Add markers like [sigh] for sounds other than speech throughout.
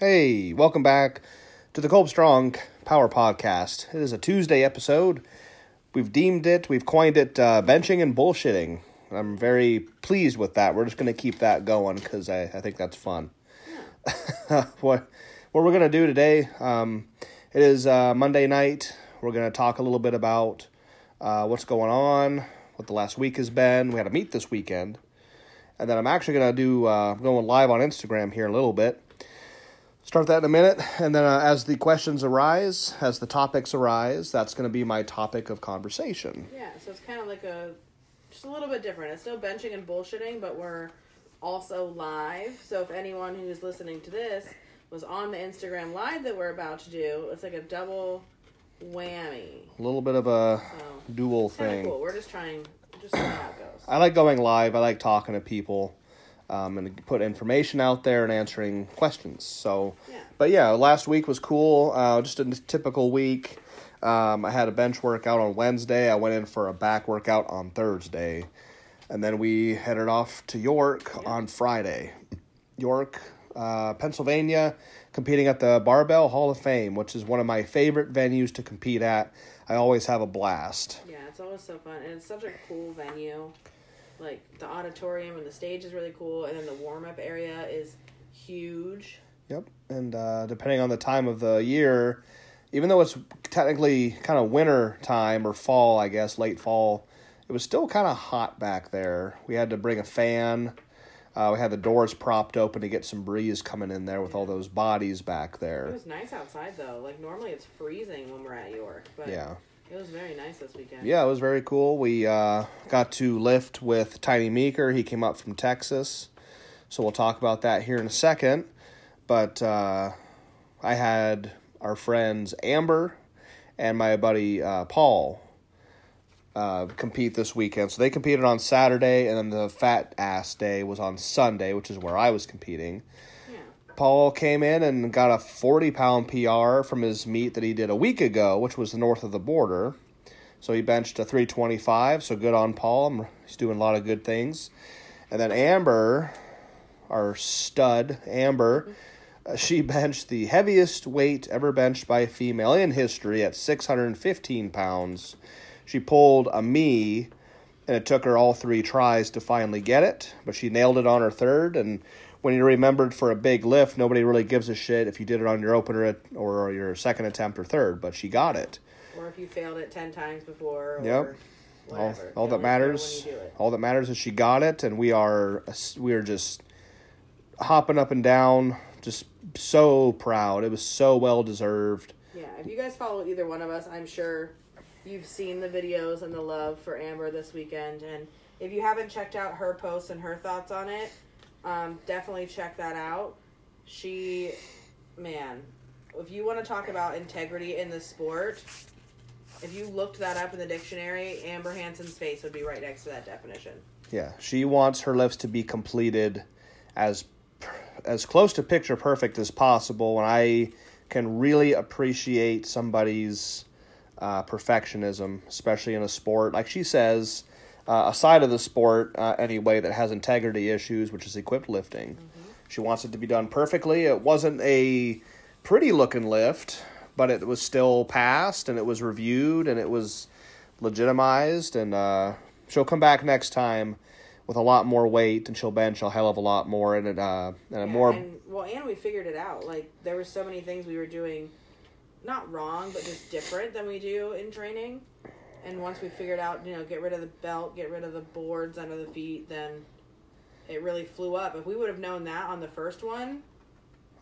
Hey, welcome back to the Kolb Strong Power Podcast. It is a Tuesday episode. We've deemed it, we've coined it uh, benching and bullshitting. I'm very pleased with that. We're just going to keep that going because I, I think that's fun. [laughs] what what we're going to do today, um, it is uh, Monday night. We're going to talk a little bit about uh, what's going on, what the last week has been. We had a meet this weekend. And then I'm actually going to do, uh, going live on Instagram here in a little bit start that in a minute and then uh, as the questions arise as the topics arise that's going to be my topic of conversation Yeah, so it's kind of like a just a little bit different. It's still benching and bullshitting, but we're also live. So if anyone who's listening to this was on the Instagram live that we're about to do, it's like a double whammy. a little bit of a So dual thing cool. We're just trying, just see how it goes. i like going live i like talking to people um, and put information out there and answering questions so Yeah. but yeah last week was cool uh, just a typical week um, i had a bench workout on wednesday i went in for a back workout on thursday and then we headed off to york on friday York, uh, Pennsylvania, competing at the Barbell Hall of Fame, which is one of my favorite venues to compete at. I always have a blast. Yeah, it's always so fun, and it's such a cool venue. Like the auditorium and the stage is really cool, and then the warm up area is huge. Yep. And uh, depending on the time of the year, even though it's technically kind of winter time or fall, I guess, late fall, it was still kind of hot back there. We had to bring a fan. Uh, we had the doors propped open to get some breeze coming in there with all those bodies back there. It was nice outside though. Like normally it's freezing when we're at York, but Yeah. It was very nice this weekend. Yeah, it was very cool. We uh, got to lift with Tiny Meeker. He came up from Texas. So we'll talk about that here in a second. But uh, I had our friends Amber and my buddy uh, Paul uh, compete this weekend. So they competed on Saturday, and then the fat ass day was on Sunday, which is where I was competing. Paul came in and got a 40 pound PR from his meet that he did a week ago, which was north of the border. So he benched a 325. So good on Paul. He's doing a lot of good things. And then Amber, our stud, Amber, uh, she [laughs] benched the heaviest weight ever benched by a female in history at 615 pounds. She pulled a me, and it took her all three tries to finally get it, but she nailed it on her third. And when you're remembered for a big lift, nobody really gives a shit if you did it on your opener or your second attempt or third, but she got it. Or if you failed it ten times before. Yep. All, Whatever. all that matters, When you do it. all that matters is she got it, and we are we are just hopping up and down, just so proud. It was so well deserved. Yeah. If you guys follow either one of us, I'm sure you've seen the videos and the love for Amber this weekend. And if you haven't checked out her posts and her thoughts on it, um, definitely check that out. She, man, if you want to talk about integrity in the sport, if you looked that up in the dictionary, Amber Hanson's face would be right next to that definition. Yeah, she wants her lifts to be completed as as close to picture perfect as possible, and I can really appreciate somebody's uh, perfectionism, especially in a sport like she says. Uh, a side of the sport, uh, anyway, that has integrity issues, which is equipped lifting. She wants it to be done perfectly. It wasn't a pretty looking lift, but it was still passed and it was reviewed and it was legitimized. And uh, she'll come back next time with a lot more weight and she'll bench a hell of a lot more and it uh, and a Yeah, more and well, and we figured it out. Like there were so many things we were doing, not wrong, but just different than we do in training. And once we figured out, you know, get rid of the belt, get rid of the boards under the feet, then it really flew up. If we would have known that on the first one,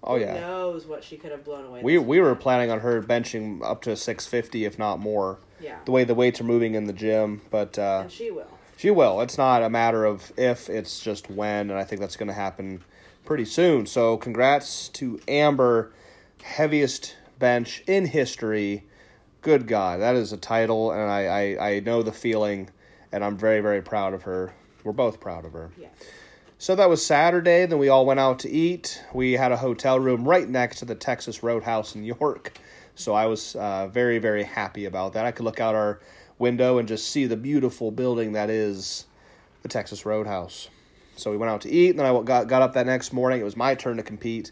oh who yeah. knows what she could have blown away. We we were planning on her benching up to 650 if not more. yeah, The way the weights are moving in the gym, but uh, and she will. She will. It's not a matter of if, it's just when, and I think that's going to happen pretty soon. So congrats to Amber, heaviest bench in history. Good God, that is a title, and I, I, I know the feeling, and I'm very, very proud of her. We're both proud of her. Yes. So that was Saturday. Then we all went out to eat. We had a hotel room right next to the Texas Roadhouse in York. So I was uh, very, very happy about that. I could look out our window and just see the beautiful building that is the Texas Roadhouse. So we went out to eat, and then I got, got up that next morning. It was my turn to compete.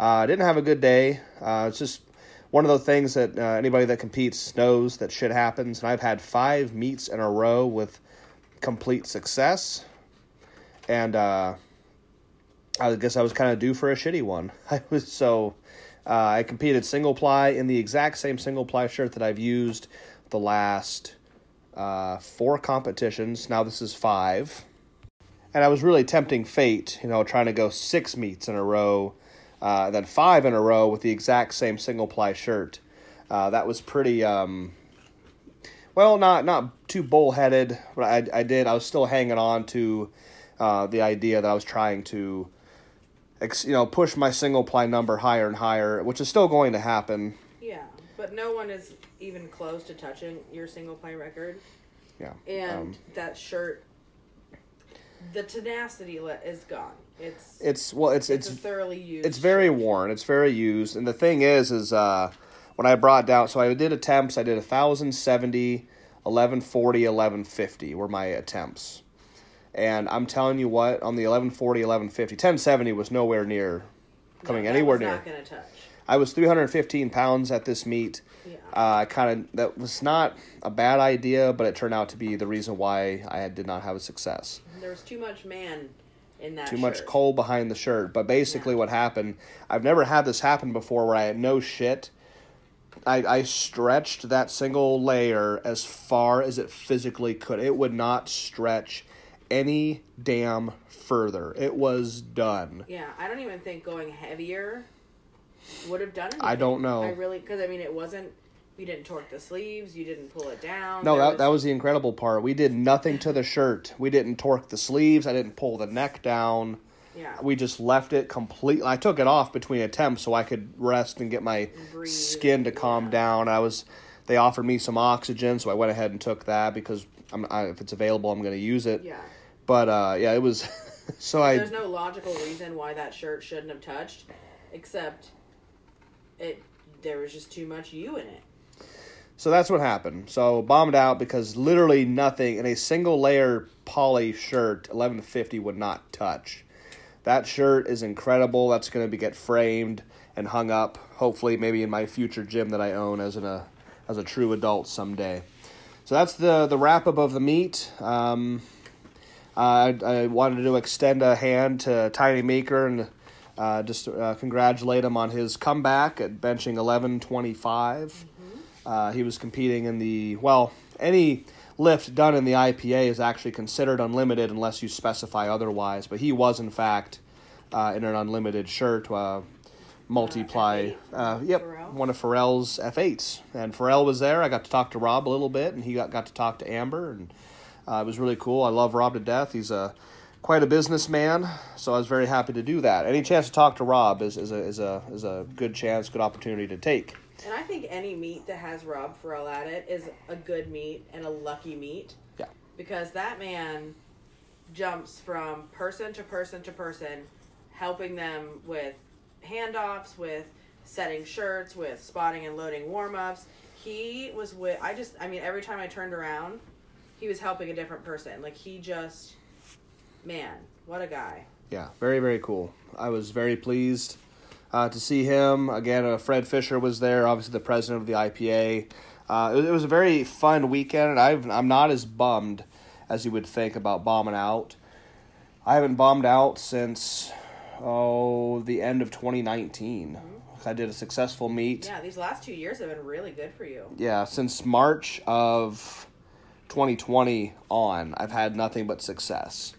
Uh, I didn't have a good day. Uh, it's just one of those things that uh, anybody that competes knows that shit happens. And I've had five meets in a row with complete success and uh, I guess I was kind of due for a shitty one. [laughs] I was so uh, I competed single ply in the exact same single ply shirt that I've used the last uh, four competitions. Now this is five, and I was really tempting fate, you know, trying to go six meets in a row, uh, then five in a row with the exact same single ply shirt. Uh, that was pretty. Um, well, not not too bullheaded, but I I did. I was still hanging on to uh, the idea that I was trying to, you know, push my single ply number higher and higher, which is still going to happen. Yeah, but no one is even close to touching your single ply record. Yeah. And um, that shirt, the tenacity is gone. It's it's well, it's it's, it's, a thoroughly used. it's very worn. It's very used, and the thing is, is uh, when I brought down, so I did attempts. I did 1,070, 1140, 1150 were my attempts. And I'm telling you what, on the 1140, 1150, 1070 was nowhere near coming No, anywhere near. Not gonna touch. I was 315 pounds at this meet. Yeah. Uh, kind of that was not a bad idea, but it turned out to be the reason why I did not have a success. There was too much man in that. Too much shirt. coal behind the shirt. But basically, Yeah. what happened? I've never had this happen before, where I had no shit. I, I stretched that single layer as far as it physically could. It would not stretch any damn further. It was done. Yeah, I don't even think going heavier would have done anything. I don't know. I really because I mean it wasn't. You didn't torque the sleeves. You didn't pull it down. No, there that, that was the incredible part. We did nothing to the shirt. We didn't torque the sleeves. I didn't pull the neck down. yeah. We just left it completely. I took it off between attempts so I could rest and get my Breathe, skin to calm yeah. down. I was. They offered me some oxygen, so I went ahead and took that because I'm, I, if it's available, I'm going to use it. yeah. But uh, yeah, it was. [laughs] so I. There's no logical reason why that shirt shouldn't have touched, except it there was just too much you in it. So that's what happened. So bombed out because literally nothing in a single layer poly shirt, eleven fifty would not touch. That shirt is incredible. That's going to be get framed and hung up. Hopefully, maybe in my future gym that I own as an a as a true adult someday. So that's the the wrap up of the meet. Um, I, I wanted to extend a hand to Tiny Meeker and uh, just uh, congratulate him on his comeback at benching eleven twenty five. Uh, he was competing in the well, any lift done in the IPA is actually considered unlimited unless you specify otherwise. But he was in fact uh, in an unlimited shirt, uh, multiply. F8, Uh, yep, Farrell. one of Farrell's F8s, and Farrell was there. I got to talk to Rob a little bit, and he got got to talk to Amber, and uh, it was really cool. I love Rob to death. He's a quite a businessman, so I was very happy to do that. Any chance to talk to Rob is, is a is a is a good chance, good opportunity to take. And I think any meat that has Rob Farrell at it is a good meat and a lucky meat. Yeah. Because that man jumps from person to person to person, helping them with handoffs, with setting shirts, with spotting and loading warm ups. He was with, I just, I mean, every time I turned around, he was helping a different person. Like, he just, man, what a guy. Yeah, very very cool. I was very pleased uh, to see him again. Uh, Fred Fisher was there, obviously the president of the IPA. Uh, it, was, it was a very fun weekend, and I've, I'm not as bummed as you would think about bombing out. I haven't bombed out since oh the end of 2019. I did a successful meet. Yeah, these last two years have been really good for you. Yeah, since March of 2020 on, I've had nothing but success.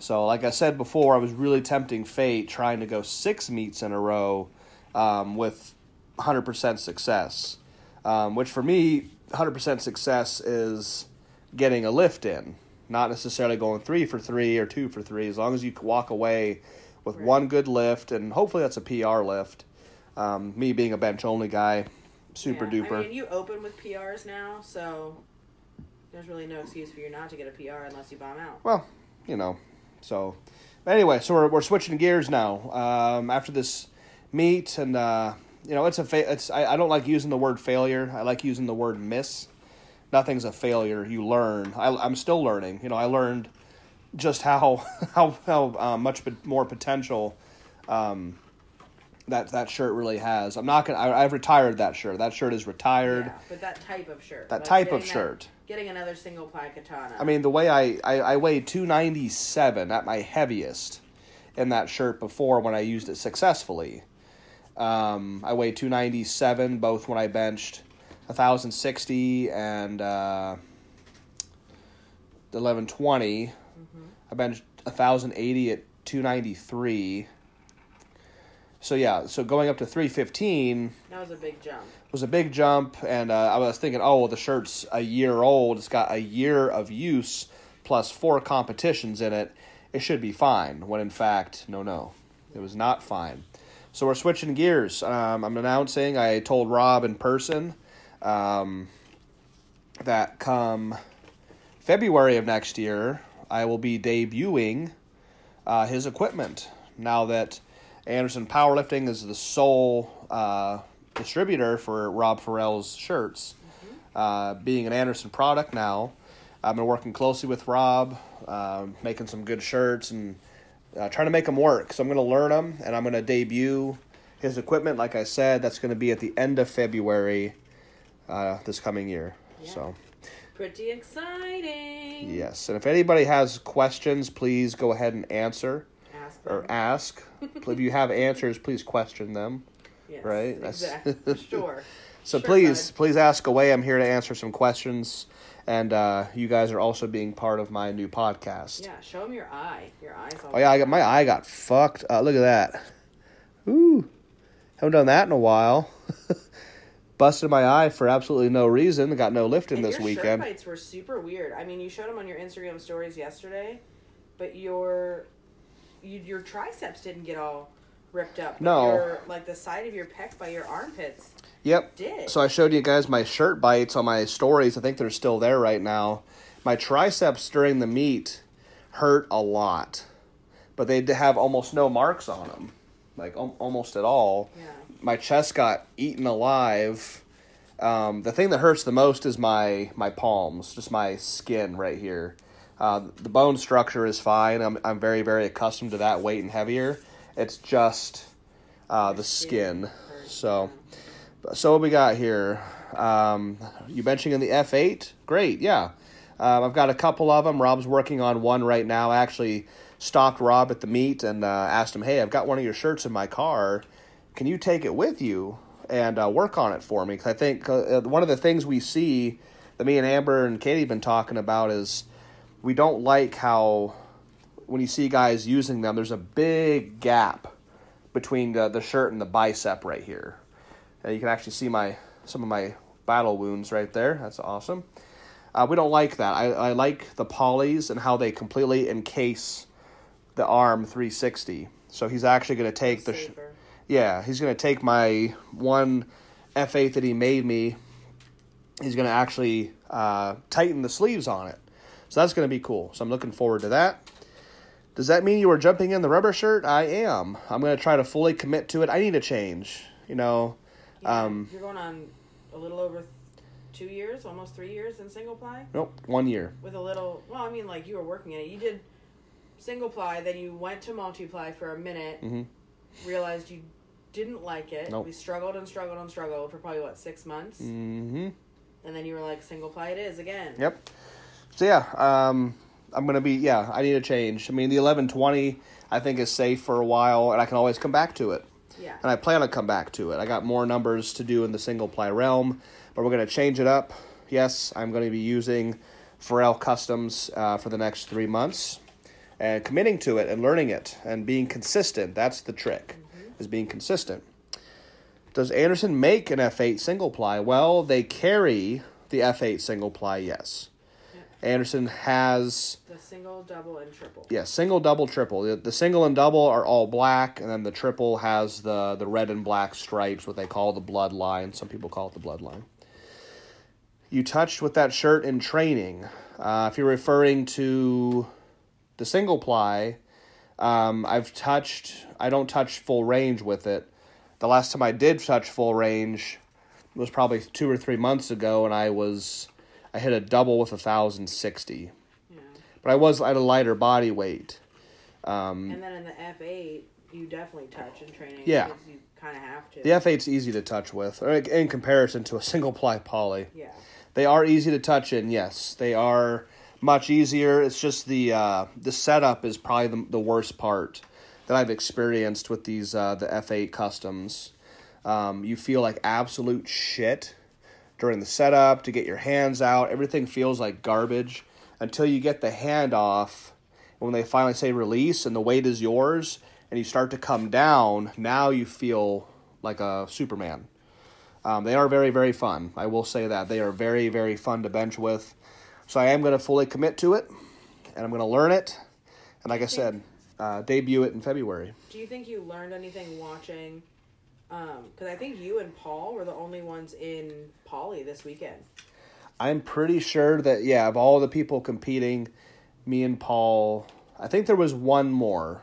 So, like I said before, I was really tempting fate trying to go six meets in a row um, with 100% success, um, which for me, 100% success is getting a lift in, not necessarily going three for three or two for three. As long as you walk away with Right. one good lift, and hopefully that's a PR lift. Um, me being a bench only guy, super Yeah, duper. I mean, you open with PRs now, so there's really no excuse for you not to get a PR unless you bomb out. well, you know, so but anyway, so we're, we're switching gears now. Um, after this meet, and uh, you know, it's a fa- it's I, I don't like using the word failure. I like using the word miss. Nothing's a failure. You learn. I, I'm still learning. You know, I learned just how [laughs] how how uh, much more potential um, that that shirt really has. I'm not gonna. I, I've retired that shirt. That shirt is retired. Yeah, but that type of shirt. That like type of that- shirt. Getting another single ply katana. I mean, the way I, I, I weighed 297 at my heaviest in that shirt before when I used it successfully. Um, I weighed 297 both when I benched 1,060 and uh, 1120. I benched 1,080 at 293. So, yeah, so going up to 315 that was a big jump. was a big jump, and uh, I was thinking, oh, well, the shirt's a year old. It's got a year of use plus four competitions in it. It should be fine. When in fact, no, no, it was not fine. So we're switching gears. Um, I'm announcing. I told Rob in person um, that come February of next year, I will be debuting uh, his equipment. Now that Anderson Powerlifting is the sole uh, distributor for Rob Farrell's shirts, uh, being an Anderson product now, I've been working closely with Rob, uh, making some good shirts and uh, trying to make them work. So I'm going to learn them and I'm going to debut his equipment. Like I said, that's going to be at the end of February uh, this coming year. Yeah. So. Pretty exciting. Yes, and if anybody has questions, please go ahead and answer or ask. if you have answers, please question them. [laughs] Yes, right? That's- Exactly. For [laughs] sure. So Sure, please, bud. please ask away. I'm here to answer some questions, and uh, you guys are also being part of my new podcast. Yeah, show him your eye. Your eyes Oh yeah, I got my eye got fucked. Uh, look at that. Ooh, haven't done that in a while. [laughs] Busted my eye for absolutely no reason. Got no lifting And this your weekend. shirt bites were super weird. I mean, you showed them on your Instagram stories yesterday, but your you, your triceps didn't get all ripped up. No. your, like the side of your pec by your armpits Yep. did. So I showed you guys my shirt bites on my stories. I think they're still there right now. My triceps during the meet hurt a lot, but they have almost no marks on them, like al- almost at all. yeah. My chest got eaten alive. Um, the thing that hurts the most is my my palms, just my skin right here. Uh, the bone structure is fine. I'm I'm very very accustomed to that weight and heavier. It's just uh, the skin. So. So what we got here? Um, you benching in the F8? Great, yeah. Um, I've got a couple of them. Rob's working on one right now. I actually stopped Rob at the meet and uh, asked him, "Hey, I've got one of your shirts in my car. Can you take it with you and uh, work on it for me?" Because I think uh, one of the things we see that me and Amber and Katie have been talking about is we don't like how when you see guys using them, there's a big gap between the, the shirt and the bicep right here. And you can actually see my some of my battle wounds right there. That's awesome. Uh, we don't like that. I, I like the polys and how they completely encase the arm 360. So he's actually going to take the sh- yeah he's going to take my one F8 that he made me. He's going to actually uh, tighten the sleeves on it. So that's going to be cool. So I'm looking forward to that. Does that mean you are jumping in the rubber shirt? I am. I'm going to try to fully commit to it. I need a change. You know, Yeah, Um, you're going on a little over two years, almost three years in single ply nope, one year. with a little. Well, I mean, like you were working in it. You did single ply, then you went to multiply for a minute. Mhm. Realized you didn't like it. Nope. We struggled and struggled and struggled for probably what six months, Mm-hmm. and then you were like, single ply it is again. Yep. So yeah, um, I'm gonna be yeah. I need a change. I mean, the 1120 I think is safe for a while, and I can always come back to it. Yeah. And I plan to come back to it. I got more numbers to do in the single ply realm, but we're gonna change it up. Yes, I'm going to be using Farrell Customs uh, for the next three months, and committing to it and learning it and being consistent. That's the trick, is being consistent. Does Anderson make an F8 single ply? Well, they carry the F8 single ply, yes. Anderson has The single, double, and triple. yeah single, double, triple. The, the single and double are all black, and then the triple has the the red and black stripes, what they call the bloodline. Some people call it the bloodline. You touched with that shirt in training. Uh, if you're referring to the single ply, um, I've touched. I don't touch full range with it. The last time I did touch full range was probably two or three months ago, and I was I hit a double with a thousand sixty. Yeah. But I was at a lighter body weight. Um, And then in the F8, you definitely touch in training. Yeah. You kind of have to. the F8's easy to touch with, or in comparison to a single ply poly. Yeah. They are easy to touch in, yes. They are much easier. It's just the uh, the setup is probably the, the worst part that I've experienced with these uh, the F8 customs. Um, you feel like absolute shit during the setup to get your hands out. Everything feels like garbage until you get the hand off. When they finally say release and the weight is yours and you start to come down, now you feel like a Superman. Um, they are very, very fun. I will say that. They are very, very fun to bench with. So I am going to fully commit to it and I'm going to learn it. And like I said, uh, debut it in February. Do you think you learned anything watching? Um, because I think you and Paul were the only ones in Poly this weekend. I'm pretty sure that yeah, of all the people competing, me and Paul, I think there was one more.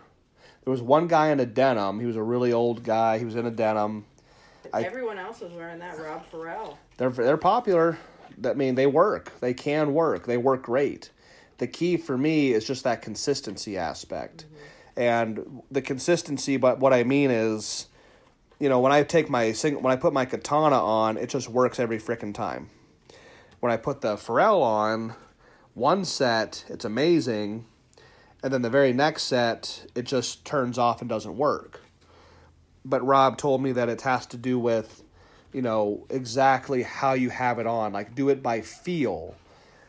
There was one guy in a denim. He was a really old guy. He was in a denim. I- Everyone else was wearing that Rob Farrell. They're they're popular. That mean they work. They can work. They work great. The key for me is just that consistency aspect. Mm-hmm. And the consistency, but what I mean is, you know, when I take my sing, when I put my katana on, it just works every freaking time. When I put the Farrell on, one set, it's amazing, and then the very next set, it just turns off and doesn't work. But Rob told me that it has to do with, you know, exactly how you have it on. Like, do it by feel.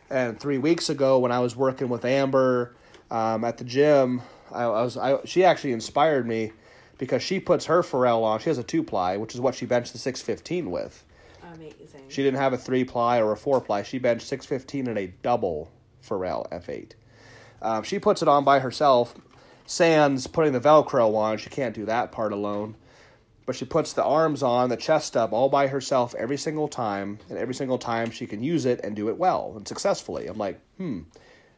And three weeks ago, when I was working with Amber um, at the gym, I, I was I, she actually inspired me because she puts her Farrell on. She has a two ply, which is what she benched the six fifteen with. Amazing. She didn't have a three ply or a four ply. She benched six fifteen and a double Farrell F eight. Um, she puts it on by herself. Sans putting the Velcro on. She can't do that part alone. But she puts the arms on, the chest up, all by herself every single time, and every single time she can use it and do it well and successfully. I'm like, hmm,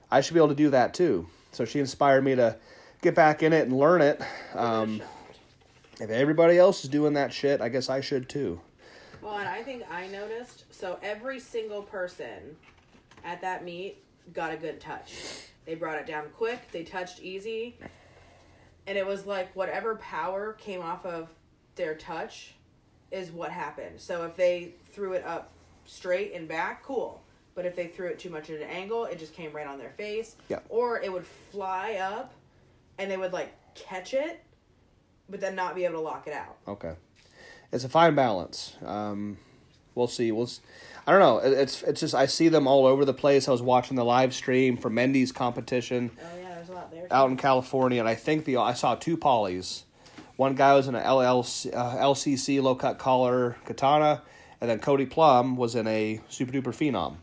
I should be able to do that too. So she inspired me to get back in it and learn it. Um, if everybody else is doing that shit, I guess I should too. Well, and I think I noticed. So every single person at that meet got a good touch. They brought it down quick. They touched easy, and it was like whatever power came off of their touch is what happened. So if they threw it up straight and back, cool. But if they threw it too much at an angle, it just came right on their face. Yeah. Or it would fly up, and they would like catch it, but then not be able to lock it out. Okay, it's a fine balance. Um, we'll see. We'll. s- I don't know. It's it's just I see them all over the place. I was watching the live stream for Mendy's competition Oh yeah, there's a lot there. out in California, and I think the I saw two polys. One guy was in a LLC, uh, LCC low cut collar katana, and then Cody Plum was in a super duper phenom.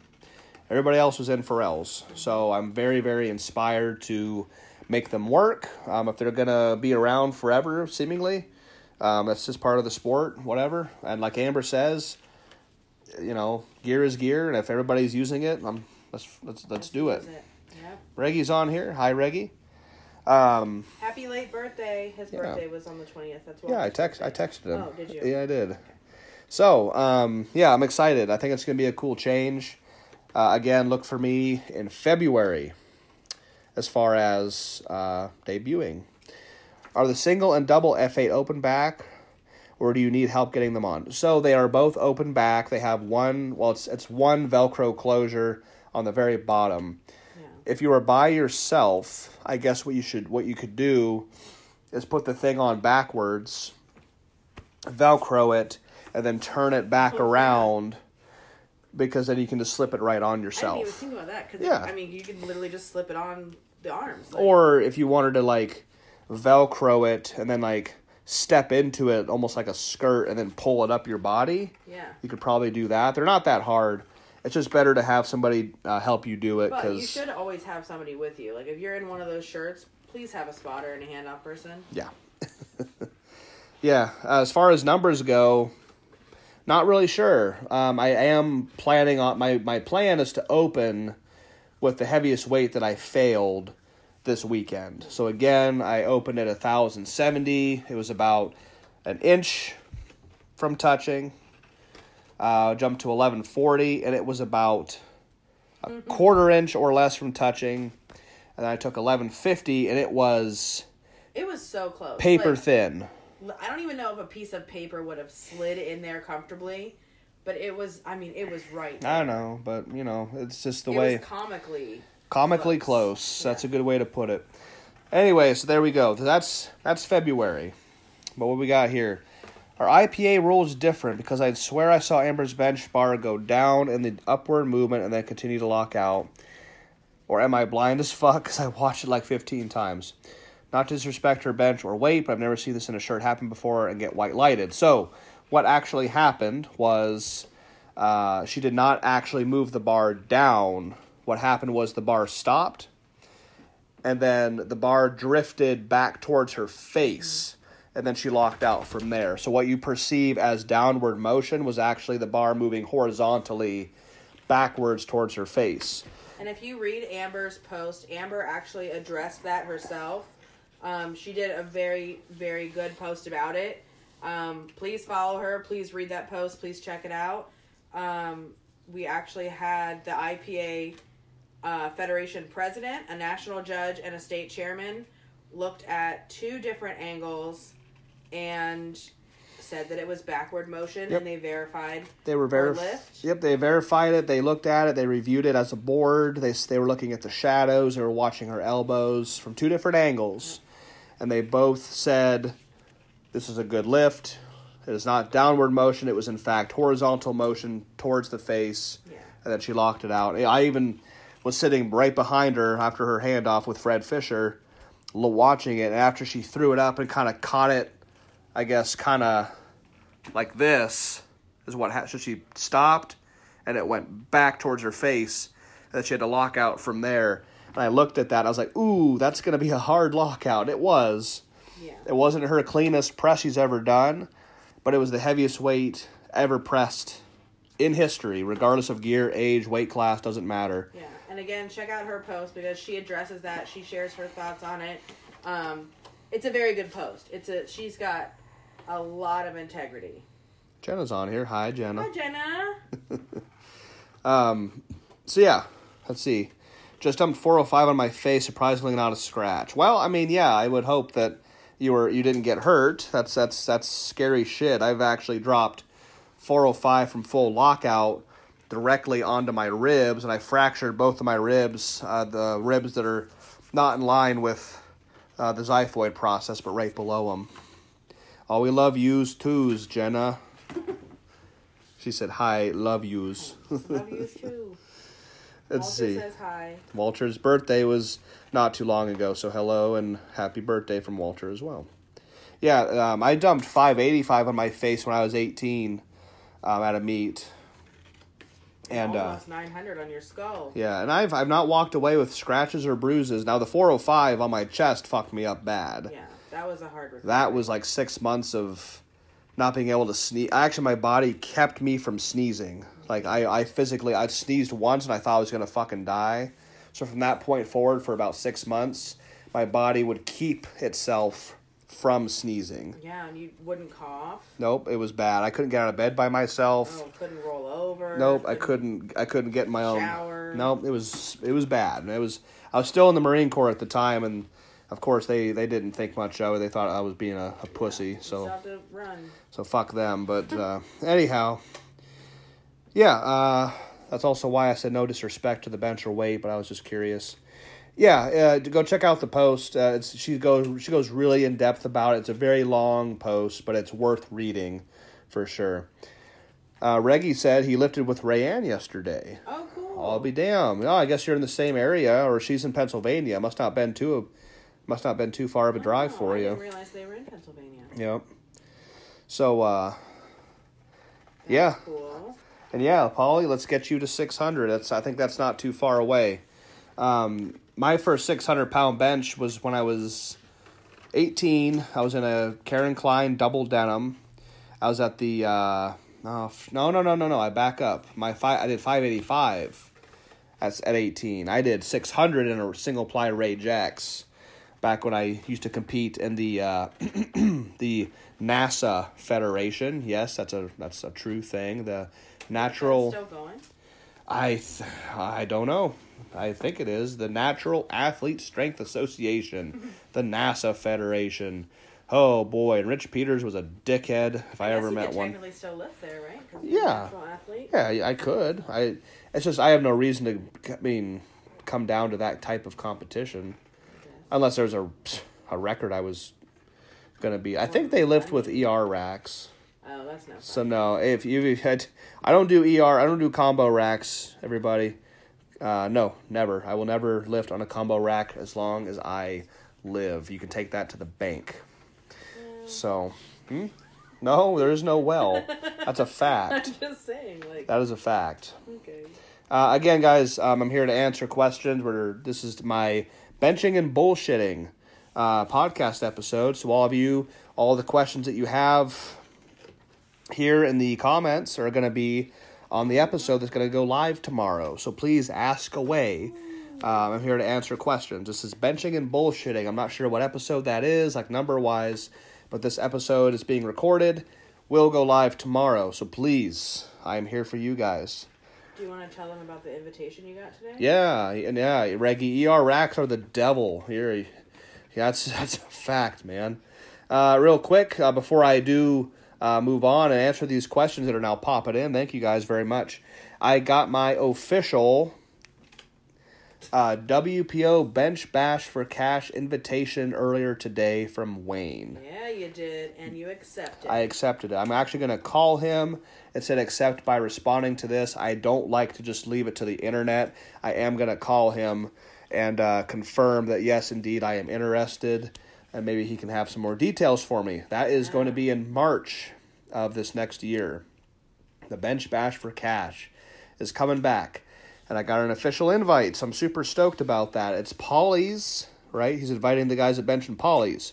Everybody else was in Farrell's, so I'm very very inspired to make them work. Um, if they're gonna be around forever, seemingly, um, that's just part of the sport, whatever. And like Amber says, you know, gear is gear, and if everybody's using it, um, let's let's let's do it. Yeah. Reggie's on here. Hi, Reggie. Um, Happy late birthday. His Yeah. birthday was on the 20th. That's why. Yeah, I text I texted him. Oh, did you? Yeah, I did. So, um, yeah, I'm excited. I think it's gonna be a cool change. Uh, again, look for me in February, as far as uh, debuting. Are the single and double F8 open back, or do you need help getting them on? So they are both open back. They have one. Well, it's it's one Velcro closure on the very bottom. Yeah. If you are by yourself, I guess what you should what you could do is put the thing on backwards, velcro it, and then turn it back around because then you can just slip it right on I didn't even yourself. think about that because Yeah. I mean you can literally just slip it on the arms. Like, Or if you wanted to like velcro it and then like step into it almost like a skirt and then pull it up your body, yeah, you could probably do that. They're not that hard. it's just better to have somebody uh, help you do it because you should always have somebody with you. Like if you're in one of those shirts, please have a spotter and a handoff person. yeah, [laughs] yeah. Uh, as far as numbers go, not really sure. Um, I am planning on my my plan is to open with the heaviest weight that I failed this weekend. So again, I opened at a thousand seventy. It was about an inch from touching. Uh, jumped to eleven forty, and it was about a quarter inch or less from touching. And then I took eleven fifty, and it was It was so close. paper Like, thin. I don't even know if a piece of paper would have slid in there comfortably, but it was. I mean, it was right. I don't know, but you know, it's just the it way was comically. comically close. close. That's a good way to put it. Anyway, so there we go. That's that's February. But what we got here? Our IPA rule is different because I swear I saw Amber's bench bar go down in the upward movement and then continue to lock out. Or am I blind as fuck [laughs] because I watched it like 15 times? Not to disrespect her bench or weight, but I've never seen this in a shirt happen before and get white lighted. So, what actually happened was uh, she did not actually move the bar down. What happened was the bar stopped, and then the bar drifted back towards her face, and then she locked out from there. So, what you perceive as downward motion was actually the bar moving horizontally backwards towards her face. And if you read Amber's post, Amber actually addressed that herself. Um, she did a very, very good post about it. Um, please follow her. Please read that post. Please check it out. Um, we actually had the IPA uh, Federation president, a national judge, and a state chairman looked at two different angles and said that it was backward motion, Yep. and they verified. They were very? Yep, they verified it. They looked at it. They reviewed it as a board. They they were looking at the shadows. They were watching her elbows from two different angles, and they both said, "This is a good lift. It is not downward motion. It was in fact horizontal motion towards the face." Yeah. And then she locked it out. I even was sitting right behind her after her handoff with Fred Fisher, watching it. And after she threw it up and kind of caught it, I guess, kind of like this is what happened. So she stopped and it went back towards her face. And then she had to lock out from there. And I looked at that. I was like, ooh, that's going to be a hard lockout. It was. Yeah. It wasn't her cleanest press she's ever done, but it was the heaviest weight ever pressed in history, regardless of gear, age, weight class, doesn't matter. Yeah, and again, check out her post because she addresses that. She shares her thoughts on it. Um, it's a very good post. It's a she's got a lot of integrity. Jenna's on here. Hi, Jenna. Hi, Jenna. [laughs] um, So yeah, let's see. Just dumped 405 on my face, surprisingly not a scratch. Well, I mean, yeah, I would hope that you were you didn't get hurt. That's that's that's scary shit. I've actually dropped 405 from full lockout directly onto my ribs, and I fractured both of my ribs, uh, the ribs that are not in line with uh, the xiphoid process, but right below them. Oh, we love yous twos, Jenna. She said, "Hi, love yous." Love you too. Let's Walter see. says hi. Walter's birthday was not too long ago, so hello and happy birthday from Walter as well. Yeah, um, I dumped 585 on my face when I was 18 um, at a meet. And uh, 900 on your skull. yeah, and I've I've not walked away with scratches or bruises. Now the 405 on my chest fucked me up bad. Yeah, that was a hard recovery. That was like six months of not being able to sneeze. Actually, my body kept me from sneezing. Like I, I physically, I sneezed once and I thought I was gonna fucking die. So from that point forward, for about six months, my body would keep itself from sneezing. Yeah, and you wouldn't cough. Nope, it was bad. I couldn't get out of bed by myself. Oh, couldn't roll over. Nope, I couldn't. I couldn't get my own. Shower. Nope, it was it was bad. It was. I was still in the Marine Corps at the time, and of course they they didn't think much of it. They thought I was being a, a pussy. You So still have to run. so fuck them. But uh, anyhow, yeah, uh, that's also why I said no disrespect to the bench or weight, but I was just curious. Yeah, uh, to go check out the post. Uh, it's, she goes she goes really in depth about it. It's a very long post, but it's worth reading for sure. Uh, Reggie said he lifted with Rayanne yesterday. Oh, cool. I'll be damned. Oh, I guess you're in the same area, or she's in Pennsylvania. Must not been too, must not been too far of a drive Oh, for I you. didn't realize they were in Pennsylvania. Yep. So, uh, yeah, Cool. And yeah, Polly, let's get you to 600. That's I think that's not too far away. Um, my first 600 pound bench was when I was 18. I was in a Karen Klein double denim. I was at the uh, no no no no no. I back up. My five I did 585. That's at 18. I did 600 in a single ply Ray Jacks back when I used to compete in the uh, [clears throat] the NASA Federation. Yes, that's a that's a true thing. The natural. Still going. I th- I don't know. I think it is the Natural Athlete Strength Association, [laughs] the NASA Federation. Oh boy, and Rich Peters was a dickhead if I, guess ever met one. technically still lift there, right? Yeah. Yeah, I could. I it's just I have no reason to. I mean, come down to that type of competition, unless there's a a record I was gonna be. I think they lift with ER racks. Oh, that's no fun. So no, if you've had, I don't do ER. I don't do combo racks. Everybody, uh, no, never. I will never lift on a combo rack as long as I live. You can take that to the bank. So, hmm? no, there is no well. That's a [laughs] fact. I'm just saying, like, That is a fact. okay. Uh, again, guys, um, I'm here to answer questions. We're, this is my benching and bullshitting uh, podcast episode. So, all of you, all the questions that you have here in the comments are going to be on the episode that's going to go live tomorrow. So, please ask away. Um, I'm here to answer questions. This is benching and bullshitting. I'm not sure what episode that is, like number wise, but this episode is being recorded. Will go live tomorrow. So, please, I am here for you guys. Do you want to tell them about the invitation you got today? Yeah, and yeah, Reggie ER racks are the devil. Here, yeah, that's [laughs] that's a fact, man. Uh, real quick, uh, before I do uh, move on and answer these questions that are now popping in, thank you guys very much. I got my official uh, WPO Bench Bash for Cash invitation earlier today from Wayne. Yeah, you did, and you accepted. I accepted it. I'm actually going to call him and said accept by responding to this. I don't like to just leave it to the internet. I am going to call him and uh, confirm that yes, indeed, I am interested, and maybe he can have some more details for me. That is going to be in March of this next year. The Bench Bash for Cash is coming back, and I got an official invite, so I'm super stoked about that. It's Polly's, right? He's inviting the guys at Bench and Polly's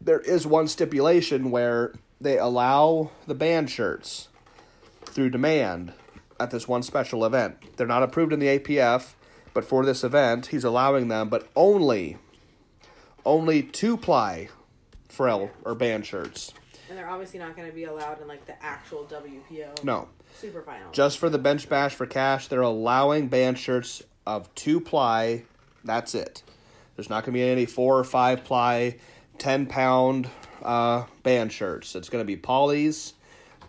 there is one stipulation where they allow the band shirts through demand at this one special event. They're not approved in the APF, but for this event, he's allowing them, but only only two ply frill or band shirts. and they're obviously not going to be allowed in like the actual WPO. No. Super final. Just for the bench bash for cash, they're allowing band shirts of two ply. That's it. There's not going to be any four or five ply, 10 pound uh, band shirts. It's going to be Polly's.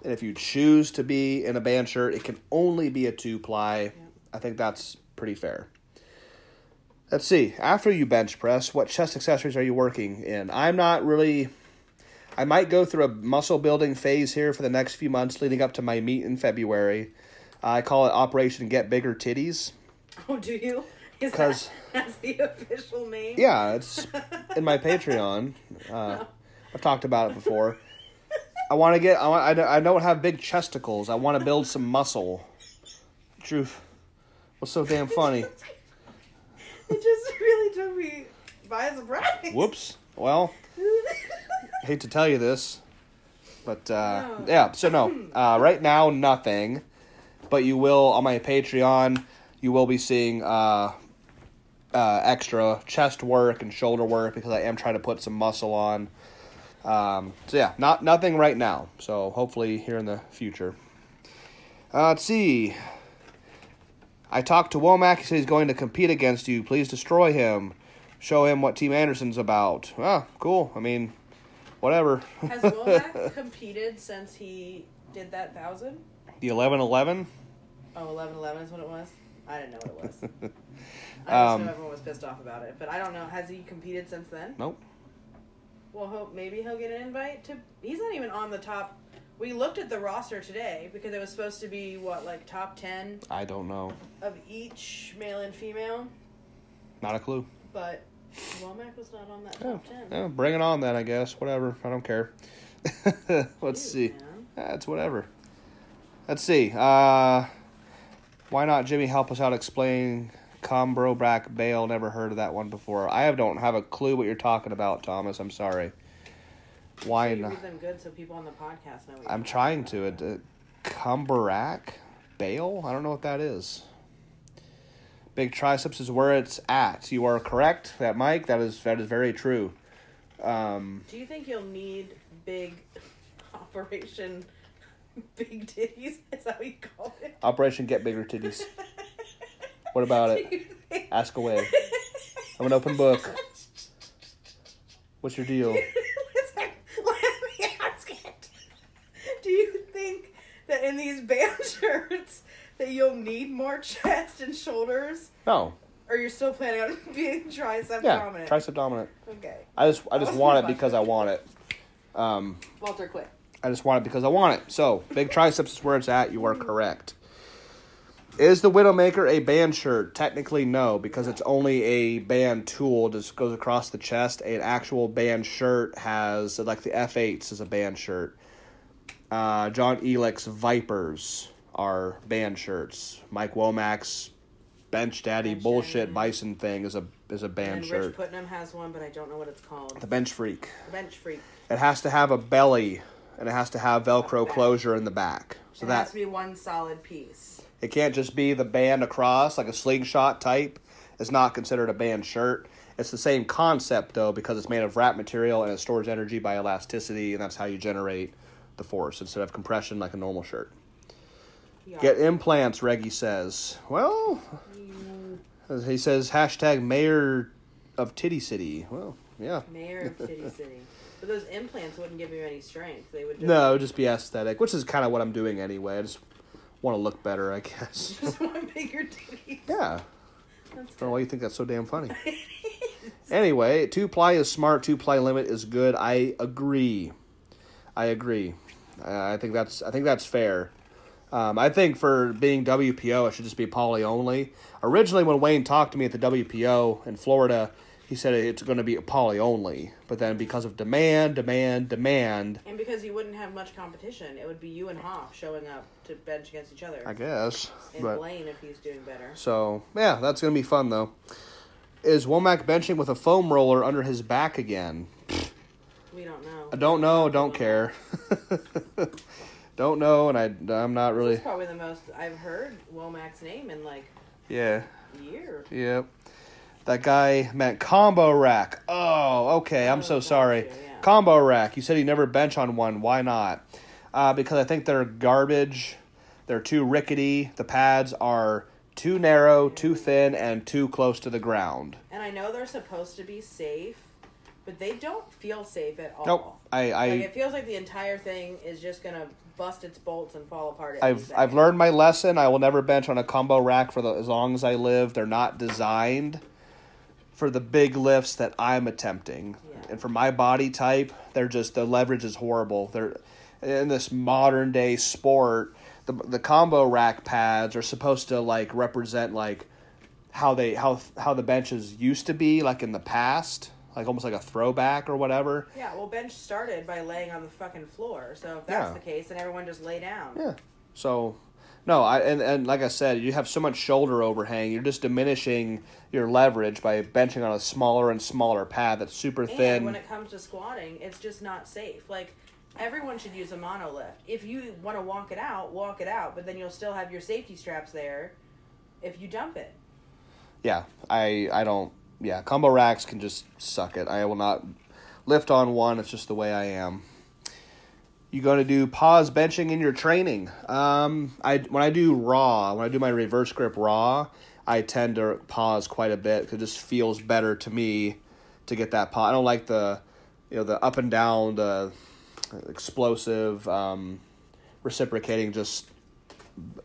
And if you choose to be in a band shirt, it can only be a two ply. I think that's pretty fair. Let's see. After you bench press, what chest accessories are you working in? I'm not really. I might go through a muscle building phase here for the next few months leading up to my meet in February. I call it Operation Get Bigger Titties. [laughs] oh, do you? Because that [laughs] that's the official name? Yeah, it's [laughs] in my Patreon. Uh, I've talked about it before. I want to get. I, want, I don't have big chesticles. I want to build some muscle. Truth. What's so damn funny? It just [laughs] really took me by surprise. Whoops. Well, [laughs] hate to tell you this, but uh, No. yeah. So no, uh, [laughs] right now nothing, but you will on my Patreon. You will be seeing uh, uh, extra chest work and shoulder work because I am trying to put some muscle on. Um, so yeah, not nothing right now. So hopefully here in the future. Uh, let's see. I talked to Womack. He said he's going to compete against you. Please destroy him. Show him what Team Anderson's about. Ah, cool. I mean, whatever. Has Womack [laughs] competed since he did that thousand? the eleven eleven. Oh, 11 11 is what it was? I didn't know what it was. [laughs] I just Um, know everyone was pissed off about it. But I don't know. Has he competed since then? Nope. Well, hope maybe he'll get an invite to. He's not even on the top. We looked at the roster today because it was supposed to be what, like top 10 I don't know. of each male and female. Not a clue. But Womack was not on that Yeah, top 10. yeah, bring it on then. I guess. Whatever. I don't care. [laughs] Let's see. man. That's whatever. Let's see. Uh, why not Jimmy help us out explaining Combrobrack Bale? Never heard of that one before. I don't have a clue what you're talking about, Thomas. I'm sorry. Why not? read them good so people on the podcast know. I'm trying to. about. It, uh, Cumberack Bale? I don't know what that is. Big triceps is where it's at. You are correct, that Mike. That is that is very true. Um, Do you think you'll need big [laughs] operation, [laughs] big titties? Is that what you call it? Operation Get Bigger Titties. [laughs] What about it? Ask away. I'm an open book. What's your deal? Let me ask it. [laughs] Do you think that in these band [laughs] shirts that you'll need more chest and shoulders, No. or you're still planning on [laughs] being tricep Yeah, dominant? tricep dominant. okay, I just I just want it because I want it. Um, Walter, quit. I just want it because I want it. So, big triceps is where it's at. You are correct. Is the Widowmaker a band shirt? Technically, no, because it's only a band tool. Just goes across the chest. An actual band shirt has like the F8s is a band shirt. Uh, John Elix Vipers are band shirts. Mike Womack's Bench Daddy Bench bullshit Daddy. bison thing is a is a band and shirt. Rich Putnam has one, but I don't know what it's called. the Bench Freak. Bench freak. It has to have a belly and it has to have Velcro closure in the back. So it that has to be one solid piece. it can't just be the band across like a slingshot type. It's not considered a band shirt. It's the same concept though because it's made of wrap material and it stores energy by elasticity and that's how you generate the force instead of compression like a normal shirt. Yeah. Get implants, Reggie says. Well, mm. he says hashtag mayor of Titty City. Well, yeah. Mayor of Titty City. But those implants wouldn't give you any strength. They would just, No, it would just be aesthetic, which is kind of what I'm doing anyway. I just want to look better, I guess. [laughs] just want bigger titties. yeah. That's I don't know why you think that's so damn funny. [laughs] Anyway, two ply is smart. Two ply limit is good. I agree. I agree. I think that's I think that's fair. Um, I think for being WPO, it should just be poly only. Originally, when Wayne talked to me at the WPO in Florida, he said it's going to be poly only. But then, because of demand, demand, demand, And because you wouldn't have much competition, it would be you and Hoff showing up to bench against each other. I guess. and But Blaine if he's doing better. So yeah, that's gonna be fun though. Is Womack benching with a foam roller under his back again? We don't know. I don't know. Don't care. [laughs] don't know, and I I'm not This really. is probably the most I've heard Womack's name in like Yeah. a year. Yep. That guy meant combo rack. Oh, okay. I'm Oh, so gotcha, sorry. yeah. Combo rack. You said you never bench on one. Why not? Uh, because I think they're garbage. They're too rickety. The pads are too narrow, too thin, and too close to the ground. And I know they're supposed to be safe, but they don't feel safe at all. Nope. I, I like it feels like the entire thing is just gonna bust its bolts and fall apart. At I've I've learned my lesson. I will never bench on a combo rack for the, as long as I live. They're not designed for the big lifts that I'm attempting. Yeah. And for my body type, they're just the leverage is horrible. They're in this modern day sport. The the combo rack pads are supposed to like represent like how they how how the benches used to be like in the past, like almost like a throwback or whatever. Yeah, well, bench started by laying on the fucking floor. So if that's Yeah. the case, then everyone just lay down. Yeah. So, no, I and, and like I said, you have so much shoulder overhang. You're just diminishing your leverage by benching on a smaller and smaller pad that's super And thin. when it comes to squatting, it's just not safe. Like everyone should use a monolift. If you want to walk it out, walk it out, but then you'll still have your safety straps there if you dump it. yeah, I I don't. Yeah, combo racks can just suck it. I will not lift on one. It's just the way I am. You going to do pause benching in your training? Um, I when I do raw, when I do my reverse grip raw, I tend to pause quite a bit because it just feels better to me to get that pause. I don't like the you know the up and down, the explosive, um, reciprocating, just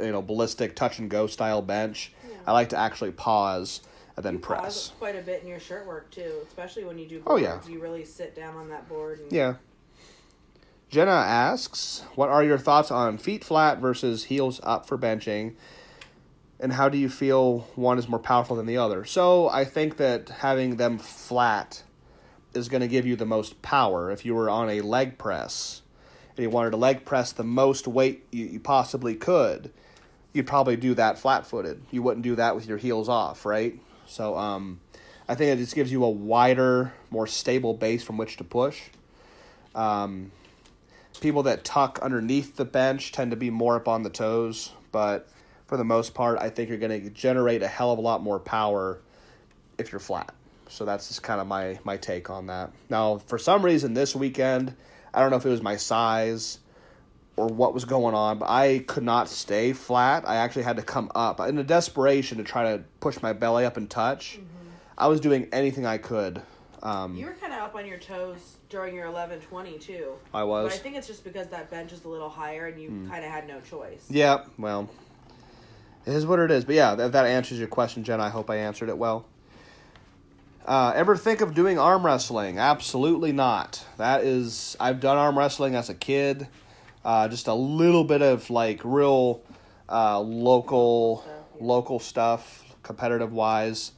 you know ballistic touch and go style bench. I like to actually pause and then You press. quite a bit in your shirt work too, especially when you do Oh, boards. yeah. You really sit down on that board. And Yeah. Jenna asks, "What are your thoughts on feet flat versus heels up for benching, and how do you feel one is more powerful than the other?" So I think that having them flat is going to give you the most power. If you were on a leg press and you wanted to leg press the most weight you, you possibly could, you'd probably do that flat footed. You wouldn't do that with your heels off, right? So um, I think it just gives you a wider, more stable base from which to push. Um, people that tuck underneath the bench tend to be more up on the toes, but for the most part, I think you're going to generate a hell of a lot more power if you're flat. So that's just kind of my my take on that. Now, for some reason, this weekend, I don't know if it was my size or what was going on, but I could not stay flat. I actually had to come up in a desperation to try to push my belly up and touch. Mm-hmm. I was doing anything I could. Um, you were kind of up on your toes during your eleven twenty too. I was. But I think it's just because that bench is a little higher and you mm. kind of had no choice. Yeah, well, it is what it is. But yeah, if that answers your question, Jen, I hope I answered it well. Uh, ever think of doing arm wrestling? Absolutely not. That is, I've done arm wrestling as a kid. Uh, just a little bit of like real uh, local, local stuff, competitive wise.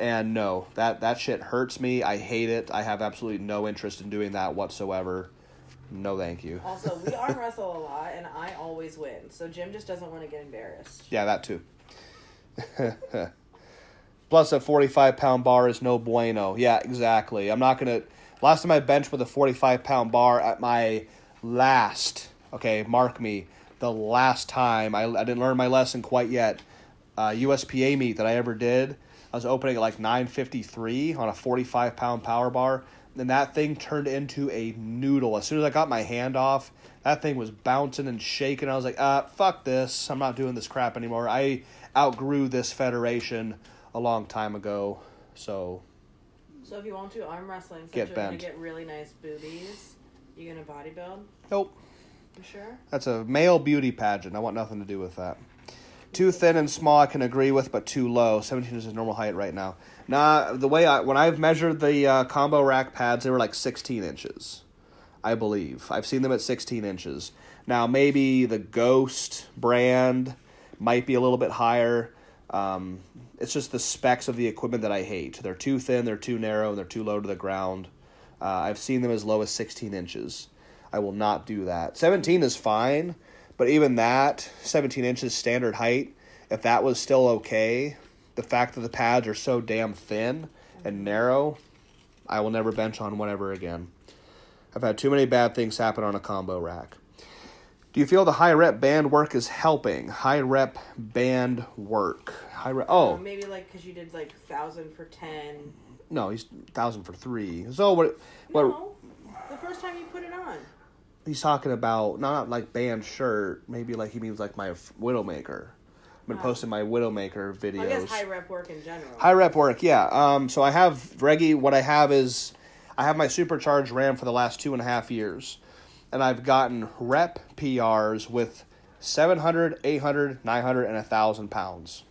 And no, that that shit hurts me. I hate it. I have absolutely no interest in doing that whatsoever. No, thank you. Also, we arm wrestle a lot, and I always win. So Jim just doesn't want to get embarrassed. Yeah, that too. [laughs] Plus, a 45 pound bar is no bueno. Yeah, exactly. I'm not going to. Last time I benched with a 45 pound bar at my last, okay, mark me, the last time, I, I didn't learn my lesson quite yet, uh, USPA meet that I ever did, I was opening at like 953 on a 45 pound power bar, and that thing turned into a noodle. As soon as I got my hand off, that thing was bouncing and shaking. I was like, uh, fuck this. I'm not doing this crap anymore. I outgrew this federation a long time ago. So. So if you want to arm wrestling, since get you're bent. gonna get really nice boobies, you gonna bodybuild? Nope. Sure? That's a male beauty pageant. I want nothing to do with that. Too thin and small, I can agree with, but too low. 17 is his normal height right now. Nah, the way I when I've measured the uh, combo rack pads, they were like 16 inches, I believe. I've seen them at 16 inches. Now maybe the Ghost brand might be a little bit higher. Um, it's just the specs of the equipment that I hate. They're too thin, they're too narrow, and they're too low to the ground. Uh, I've seen them as low as 16 inches. I will not do that. 17 is fine, but even that, 17 inches standard height, if that was still okay, the fact that the pads are so damn thin and narrow, I will never bench on one ever again. I've had too many bad things happen on a combo rack. Do you feel the high rep band work is helping? High rep band work. High rep. Oh, uh, maybe like because you did like thousand for ten. No, he's thousand for three. So what? What? No, the first time you put it on. He's talking about not like band shirt. Maybe like he means like my Widowmaker. I've been oh. posting my Widowmaker videos. I guess high rep work in general. High rep work, yeah. Um, so I have Reggie. What I have is I have my supercharged RAM for the last two and a half years and I've gotten rep PRs with 700, 800, 900, and 1,000 pounds.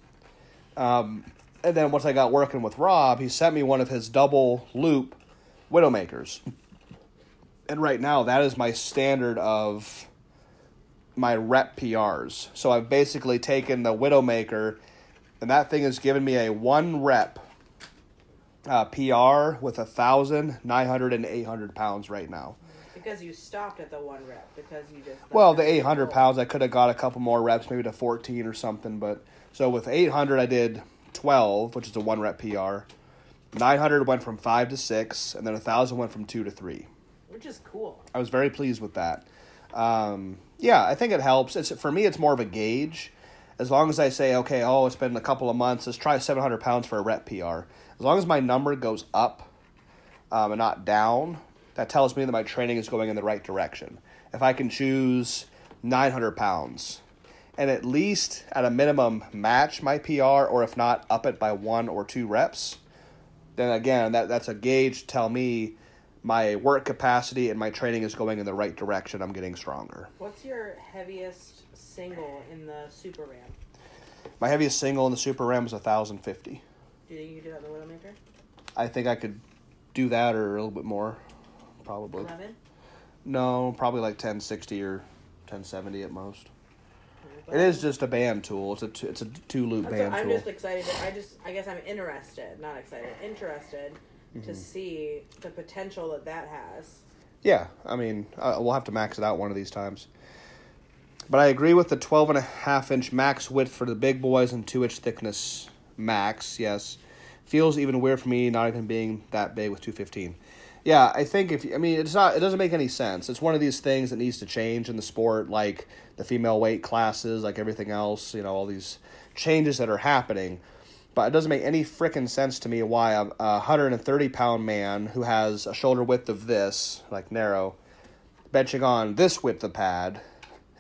Um, and then once I got working with Rob, he sent me one of his double loop Widowmakers. And right now, that is my standard of my rep PRs. So I've basically taken the Widowmaker, and that thing has given me a one rep uh, PR with a thousand, nine hundred, and eight hundred pounds right now. Because you stopped at the one rep because you just well the 800 pounds i could have got a couple more reps maybe to 14 or something but so with 800 i did 12 which is a one rep pr 900 went from 5 to 6 and then 1000 went from 2 to 3 is cool. I was very pleased with that. Um, yeah i think it helps. It's for me it's more of a gauge. As long as i say okay oh it's been a couple of months let's try 700 pounds for a rep pr as long as my number goes up um, and not down that tells me that my training is going in the right direction. If I can choose 900 pounds and at least at a minimum match my PR, or if not, up it by one or two reps, then again, that, that's a gauge to tell me my work capacity and my training is going in the right direction. I'm getting stronger. What's your heaviest single in the Super Ram? My heaviest single in the Super Ram is 1,050. Do you think you do that in the Widowmaker? I think I could do that or a little bit more probably. 11? No, probably like 1060 or 1070 at most. It is just a band tool. It's a t- it's a two loop band I'm tool. I'm just excited. I just I guess I'm interested, not excited, interested mm-hmm. to see the potential that that has Yeah, I mean, uh, we'll have to max it out one of these times. But I agree with the 12 and a half inch max width for the big boys and 2 inch thickness max, yes. Feels even weird for me not even being that big with 215. Yeah, I think if I mean it's not it doesn't make any sense. It's one of these things that needs to change in the sport like the female weight classes, like everything else, you know, all these changes that are happening. But it doesn't make any freaking sense to me why a, a 130 pound man who has a shoulder width of this, like narrow, benching on this width of pad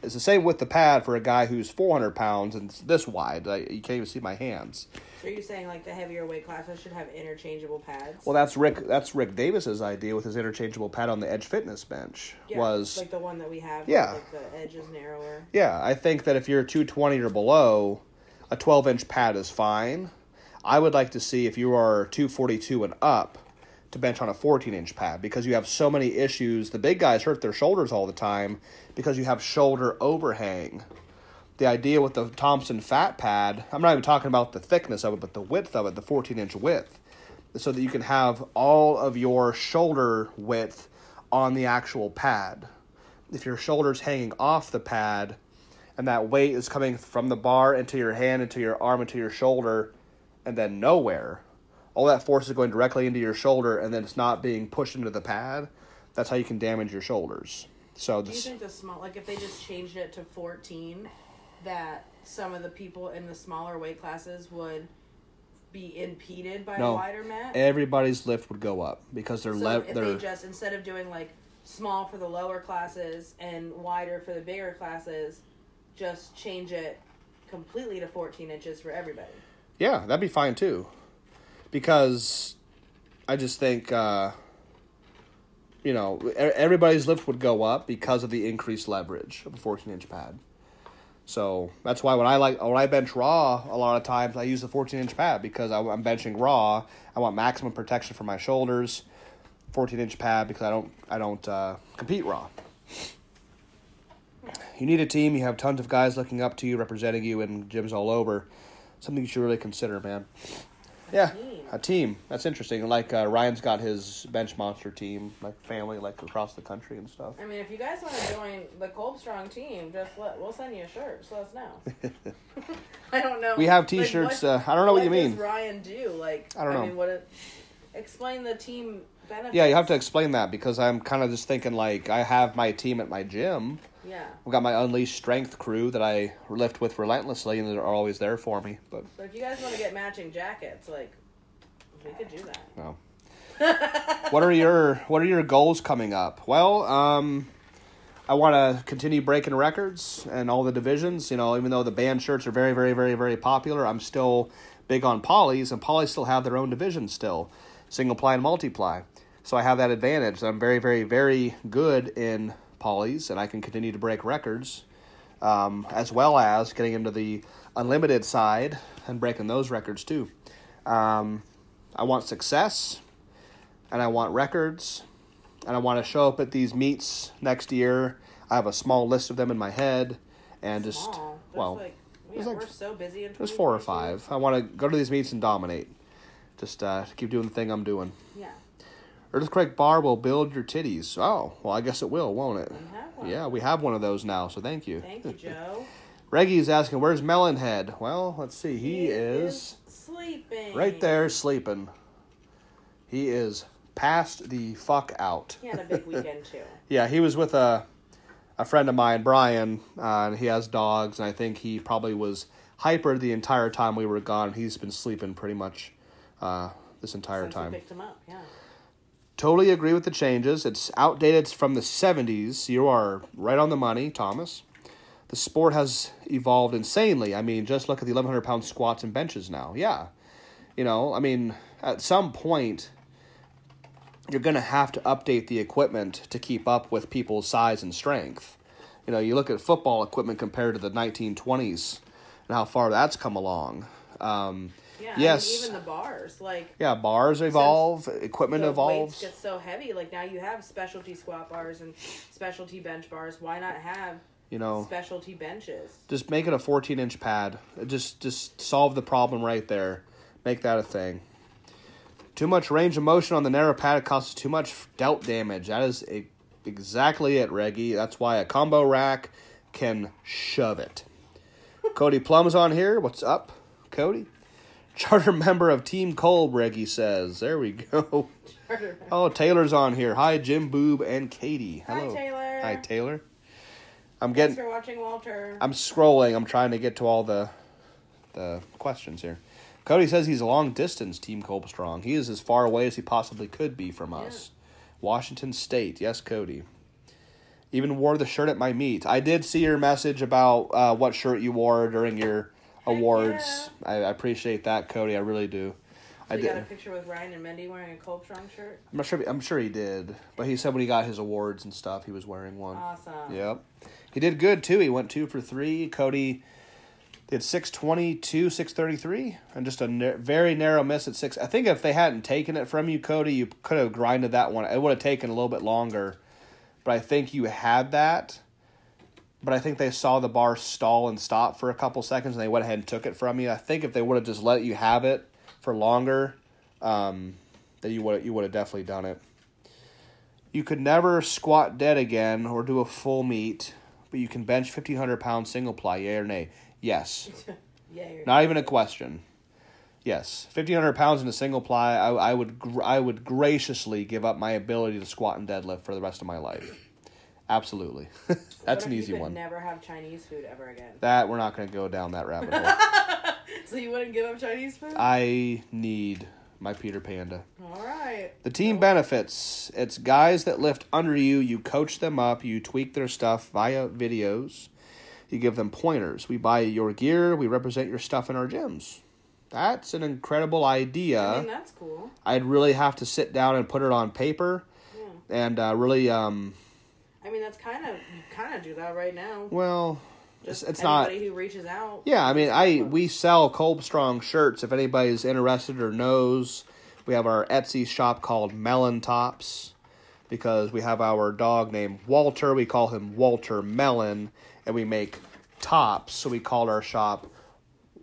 is the same width of pad for a guy who's 400 pounds and it's this wide. Like, you can't even see my hands. So you're you saying like the heavier weight classes should have interchangeable pads? Well, that's Rick. That's Rick Davis's idea with his interchangeable pad on the Edge Fitness bench. Yeah, was like the one that we have. Yeah. Like the edge is narrower. Yeah, I think that if you're 220 or below, a 12 inch pad is fine. I would like to see if you are 242 and up to bench on a 14 inch pad because you have so many issues. The big guys hurt their shoulders all the time because you have shoulder overhang. The idea with the Thompson fat pad, I'm not even talking about the thickness of it, but the width of it, the 14 inch width, so that you can have all of your shoulder width on the actual pad. If your shoulder's hanging off the pad, and that weight is coming from the bar into your hand, into your arm, into your shoulder, and then nowhere. All that force is going directly into your shoulder, and then it's not being pushed into the pad. That's how you can damage your shoulders. So Do you think the small, like if they just changed it to 14, that some of the people in the smaller weight classes would be impeded by No. a wider mat? everybody's lift would go up because they're so le- if they're they just instead of doing like small for the lower classes and wider for the bigger classes, just change it completely to 14 inches for everybody. Yeah, that'd be fine too. Because I just think, uh, you know, everybody's lift would go up because of the increased leverage of a 14 inch pad. So that's why when I like when I bench raw, a lot of times I use the 14 inch pad because I, I'm benching raw. I want maximum protection for my shoulders. 14 inch pad because I don't I don't uh, compete raw. You need a team. You have tons of guys looking up to you, representing you in gyms all over. Something you should really consider, man. Yeah, a team. That's interesting. Like uh, Ryan's got his bench monster team, like family, like across the country and stuff. I mean, if you guys want to join the Kolb Strong team, just let we'll send you a shirt. Just let us know. [laughs] I don't know. We have T-shirts, what- uh, I don't know what you does mean. Ryan do like? I don't know. mean, what? It, explain the team benefits. Yeah, you have to explain that because I'm kind of just thinking like I have my team at my gym. Yeah. I've got my Unleashed Strength crew that I lift with relentlessly, and they're always there for me. But So if you guys want to get matching jackets, like we could do that. no. [laughs] what are your What are your goals coming up? Well, um, I want to continue breaking records and all the divisions. You know, even though the band shirts are very, very, very, very popular, I'm still big on polys, and polys still have their own division still, single ply and multiply. So I have that advantage. I'm very, very, very good in polys, and I can continue to break records, um, as well as getting into the unlimited side and breaking those records too. Um, I want success, and I want records, and I want to show up at these meets next year. I have a small list of them in my head, and just Small. Well, like, yeah, there's like- we're so busy in. there's four or five. I want to go to these meets and dominate. Just uh, keep doing the thing I'm doing. Yeah. Earthquake bar will build your titties. Oh, well, I guess it will, won't it? We. Yeah, we have one of those now, so thank you. Thank you, [laughs] Joe. Reggie's asking, where's Melonhead? Well, let's see. He, is sleeping right there sleeping. He is passed the fuck out. He had a big weekend too. [laughs] Yeah, he was with a a friend of mine, Brian, uh, and he has dogs, and I think he probably was hyper the entire time we were gone. He's been sleeping pretty much uh, this entire Since time. picked him up. Yeah. Totally agree with the changes. It's outdated. From the 70s. You are right on the money, Thomas. The sport has evolved insanely. I mean, just look at the 1,100 pound squats and benches now. Yeah. You know, I mean, at some point, you're going to have to update the equipment to keep up with people's size and strength. You know, you look at football equipment compared to the 1920s and how far that's come along. Um, Yeah. I yes. mean, even the bars, like yeah, bars evolve, equipment the evolves. weights get so heavy. Like now you have specialty squat bars and specialty bench bars. Why not have You know, specialty benches? just make it a 14 inch pad just just solve the problem right there make that a thing too much range of motion on the narrow pad causes too much delt damage that is a exactly it, Reggie. That's why a combo rack can shove it. Cody Plum's on here. What's up, Cody? Charter member of Team Kolb, Reggie says. There we go. Oh, Taylor's on here. Hi, Jim Boob and Katie. Hi, Hello. Taylor. Hi, Taylor. I'm Thanks getting. for watching, Walter. I'm scrolling. I'm trying to get to all the the questions here. Cody says he's a long distance Team Kolb Strong. He is as far away as he possibly could be from us. Washington State. Yes, Cody. Even wore the shirt at my meet. I did see your message about uh, what shirt you wore during your awards. I, I appreciate that, Cody. I really do. I you did. got a picture with Ryan and Mendy wearing a Kolb Strong shirt. I'm not sure. I'm sure he did, but he said when he got his awards and stuff, he was wearing one. Awesome. Yep, he did good too. He went two for three. Cody did six twenty two, six thirty three, and just a na- very narrow miss at six. I think if they hadn't taken it from you, Cody, you could have grinded that one. It would have taken a little bit longer, but I think you had that. But I think they saw the bar stall and stop for a couple seconds, and they went ahead and took it from you. I think if they would have just let you have it for longer, um, that you would you would have definitely done it. You could never squat dead again or do a full meet, but you can bench fifteen hundred pounds single ply. Yay or nay? Yes. [laughs] Yeah. Not even a question. Yes, fifteen hundred pounds in a single ply. I, I would gr- I would graciously give up my ability to squat and deadlift for the rest of my life. Absolutely, [laughs] that's an easy one. Never have Chinese food ever again. That we're not going to go down that rabbit hole. [laughs] So you wouldn't give up Chinese food? I need my Peter Panda. All right. The team benefits. It's guys that lift under you. You coach them up. You tweak their stuff via videos. You give them pointers. We buy your gear. We represent your stuff in our gyms. That's an incredible idea. I mean, that's cool. I'd really have to sit down and put it on paper, and uh, really, um, I mean, that's kind of you kind of do that right now. well, it's, Just it's not. anybody who reaches out. Yeah, I mean, I we sell Kolb Strong shirts. If anybody's interested or knows, we have our Etsy shop called Melon Tops because we have our dog named Walter. We call him Walter Melon, and we make tops. So we called our shop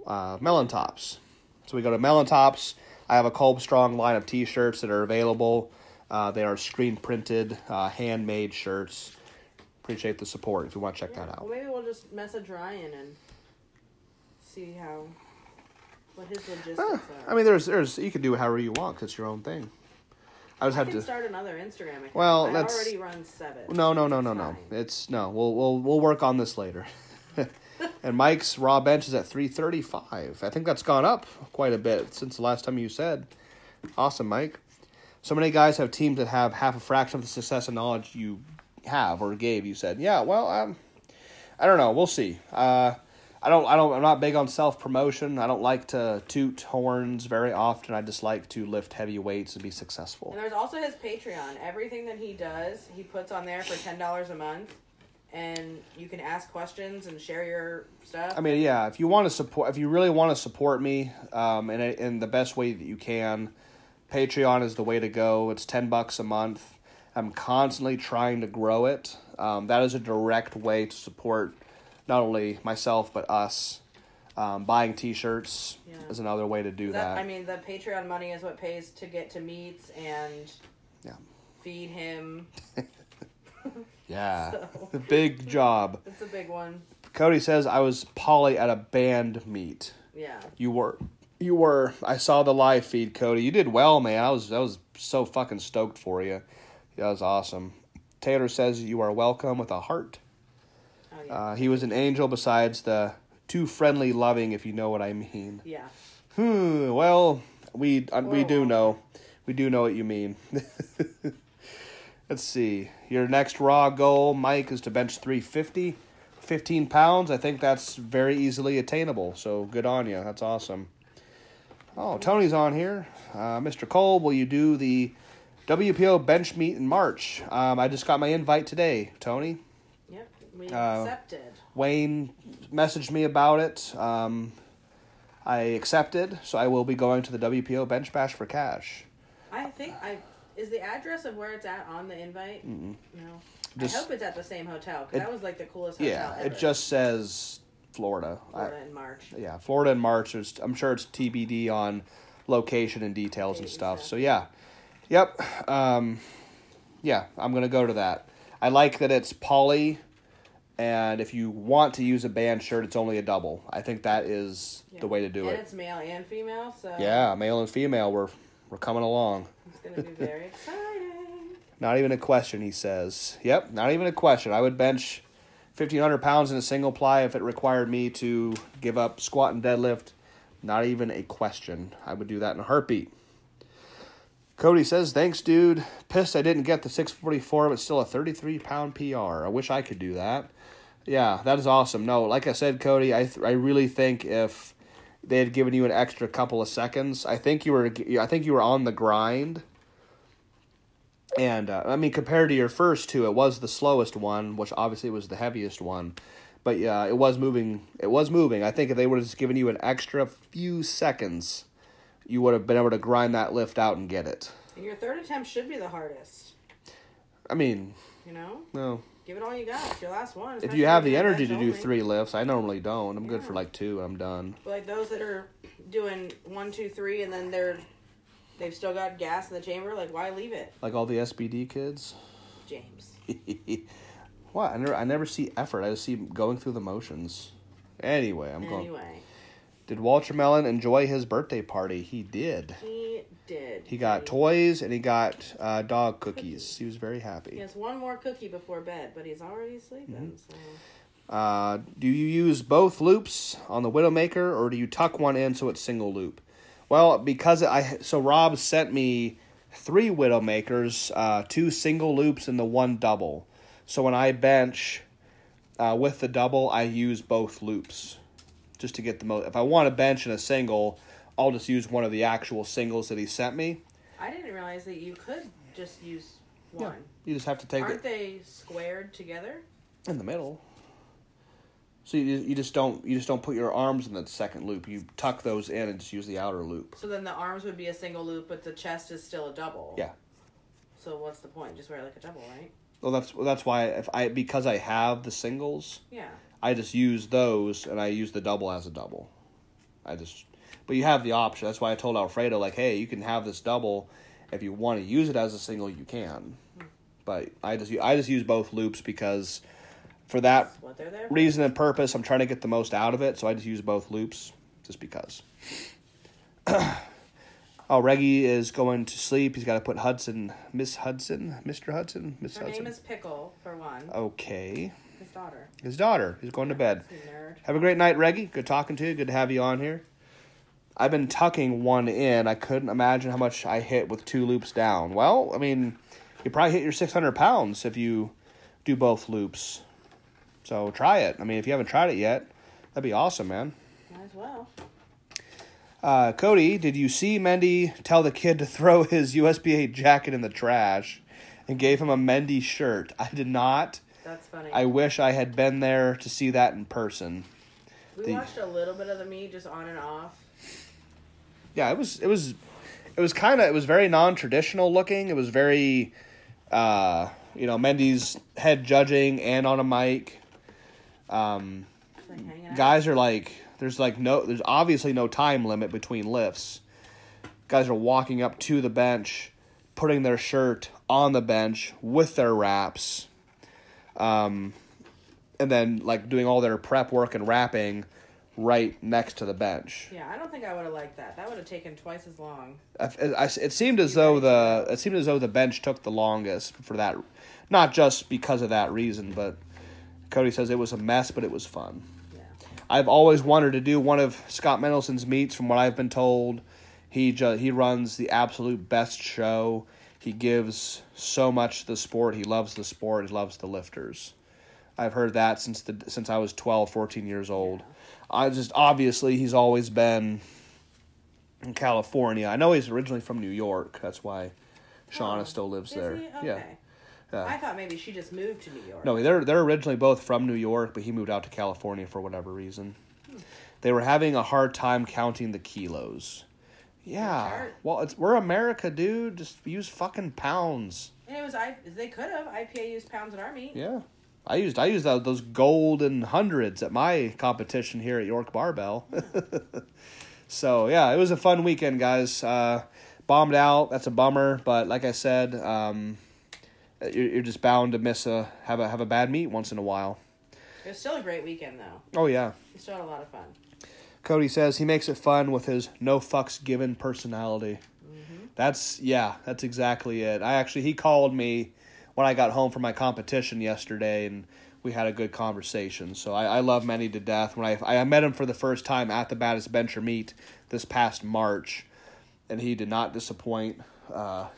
uh, Melon Tops. So we go to Melon Tops. I have a Kolb Strong line of T-shirts that are available. Uh, they are screen printed, uh, handmade shirts. Appreciate the support if you want to check that out. Well, maybe we'll just message Ryan and see how what his logistics are. I mean, there's there's you can do however you want 'cause it's your own thing. I just I have to. start another Instagram account. Well, I that's- already run seven. No, no, no, no, no. It's no. We'll we'll we'll work on this later. [laughs] and Mike's raw bench is at three thirty five. I think that's gone up quite a bit since the last time you said. Awesome, Mike. So many guys have teams that have half a fraction of the success and knowledge you have or gave. You said, yeah. Well, um, I don't know. We'll see. Uh, I don't. I don't. I'm not big on self promotion. I don't like to toot horns very often. I just like to lift heavy weights and be successful. And there's also his Patreon. Everything that he does, he puts on there for ten dollars a month, and you can ask questions and share your stuff. I mean, yeah. If you want to support, if you really want to support me, um, in a, in the best way that you can, Patreon is the way to go. It's ten bucks a month. I'm constantly trying to grow it. Um, that is a direct way to support not only myself but us. Um, buying T-shirts Yeah. is another way to do that, that. I mean, the Patreon money is what pays to get to meets and Yeah. feed him. [laughs] yeah, [laughs] So. big job. It's a big one. Cody says I was poly at a band meet. Yeah. You were. You were. I saw the live feed, Cody. You did well, man. I was. I was so fucking stoked for you. That was awesome. Taylor says you are welcome with a heart. Oh yeah. Uh, he was an angel besides the too friendly, loving, if you know what I mean. yeah. Hmm. Well, we uh, we do know. We do know what you mean. [laughs] Let's see. Your next raw goal, Mike, is to bench 350. 15 pounds. I think that's very easily attainable. So good on you. That's awesome. Oh, Tony's on here. Uh, Mr. Cole, will you do the WPO bench meet in March? Um, I just got my invite today, Tony. Yep. We Uh, accepted. Wayne messaged me about it. Um, I accepted, so I will be going to the WPO bench bash for cash. I think I is the address of where it's at on the invite. No. Just- I hope it's at the same hotel because that was like the coolest hotel Yeah, ever. it just says Florida. I- in March. yeah, Florida in March. There's, I'm sure it's TBD on location and details and stuff. stuff. So yeah, yep, um, yeah. I'm gonna go to that. I like that it's poly, and if you want to use a band shirt, it's only a double. I think that is Yeah. the way to do and it. it's male and female, so Yeah, male and female, we're we're coming along. it's gonna be very [laughs] exciting. Not even a question, he says. Yep, not even a question. I would bench 1,500 pounds in a single ply if it required me to give up squat and deadlift. Not even a question. I would do that in a heartbeat. Cody says, Thanks, dude. Pissed I didn't get the 644, but still a 33 pound PR. I wish I could do that. Yeah, that is awesome. No, like I said, Cody, I, th- I really think if they had given you an extra couple of seconds, I think you were I think you were on the grind and uh, I mean, compared to your first two, it was the slowest one, which obviously was the heaviest one. But yeah, it was moving. It was moving. I think if they would have just given you an extra few seconds, you would have been able to grind that lift out and get it. And your third attempt should be the hardest. I mean, You know, no. give it all you got. It's your last one. If you have the energy to bench do only. three lifts, I normally don't. I'm good for like two. I'm done. But like those that are doing one, two, three, and then they're they've still got gas in the chamber. Like, why leave it, Like all the SBD kids. James? [laughs] what? I never, I never see effort. I just see going through the motions. Anyway, I'm going. Anyway, Did Walter Melon enjoy his birthday party? He did. he did. He got toys and he got uh, dog cookies. He was very He happy. has one more cookie before bed, but he's already sleeping. Mm-hmm. So Uh, do you use both loops on the Widowmaker or do you tuck one in so it's single loop? Well, because I so Rob sent me three Widowmakers, uh, two single loops and the one double. So when I bench uh, with the double, I use both loops just to get the most. If I want to bench in a single, I'll just use one of the actual singles that he sent me. I didn't realize that you could just use Yeah, one. you just have to take Aren't it they squared together? in the middle. So you you just don't you just don't put your arms in the second loop. You tuck those in and just use the outer loop. So then the arms would be a single loop, but the chest is still a double. Yeah. So what's the point? Just wear it like a double, right? Well, that's well, that's why if I because I have the singles, Yeah. I just use those and I use the double as a double. I just but you have the option. That's why I told Alfredo like, hey, you can have this double if you want to use it as a single, you can. Hmm. But I just I just use both loops because for that what there reason and purpose, I'm trying to get the most out of it, so I just use both loops just because. [clears throat] oh, Reggie is going to sleep. He's got to put Hudson, Miss Hudson, Mr. Hudson, Miss Hudson. Her Hudson. name is Pickle, for one. okay. His daughter. His daughter. He's going to bed. Have a great night, Reggie. Good talking to you. Good to have you on here. I've been tucking one in. I couldn't imagine how much I hit with two loops down. Well, I mean, you probably hit your 600 pounds if you do both loops. So try it. I mean, if you haven't tried it yet, that'd be awesome, man. Might as well. Uh, Cody, did you see Mendy tell the kid to throw his USPA jacket in the trash and gave him a Mendy shirt? I did not. That's funny. I wish I had been there to see that in person. we the- watched a little bit of the meet just on and off. yeah, it was it was it was kind of it was very non-traditional looking. It was very uh, you know, Mendy's head judging and on a mic. Um, like guys are like there's like no there's obviously no time limit between lifts. Guys are walking up to the bench, putting their shirt on the bench with their wraps. Um and then like doing all their prep work and wrapping right next to the bench. Yeah, I don't think I would have liked that. That would have taken twice as long. I, I- it seemed as though the it seemed as though the bench took the longest for that, not just because of that reason, but Cody says it was a mess, but it was fun. Yeah. I've always wanted to do one of Scott Mendelson's meets. From what I've been told, he ju- he runs the absolute best show. He gives so much to the sport. He loves the sport. He loves the lifters. I've heard that since the since I was 12, 14 years old. I just obviously he's always been in California. I know he's originally from New York. That's why Shauna Oh, still lives there. he? Yeah. Okay. I thought maybe she just moved to New York. No, they're they're originally both from New York, but he moved out to California for whatever reason. They were having a hard time counting the kilos. Yeah. Well, it's we're America, dude. Just use fucking pounds. And it was I. They could have. IPA used pounds in our meet. Yeah. I used I used those golden hundreds at my competition here at York Barbell. [laughs] so yeah, it was a fun weekend, guys. Uh, bombed out. That's a bummer, but like I said, um, uh, you're, you're just bound to miss a have a have a bad meet once in a while. It was still a great weekend though. Oh yeah. We still had a lot of fun. Cody says he makes it fun with his no fucks given personality. That's yeah, that's exactly it. I actually he called me when I got home from my competition yesterday, and we had a good conversation. So I, I love Mendy to death. When I I met him for the first time at the Baddest Bencher meet this past March, and he did not disappoint. Uh,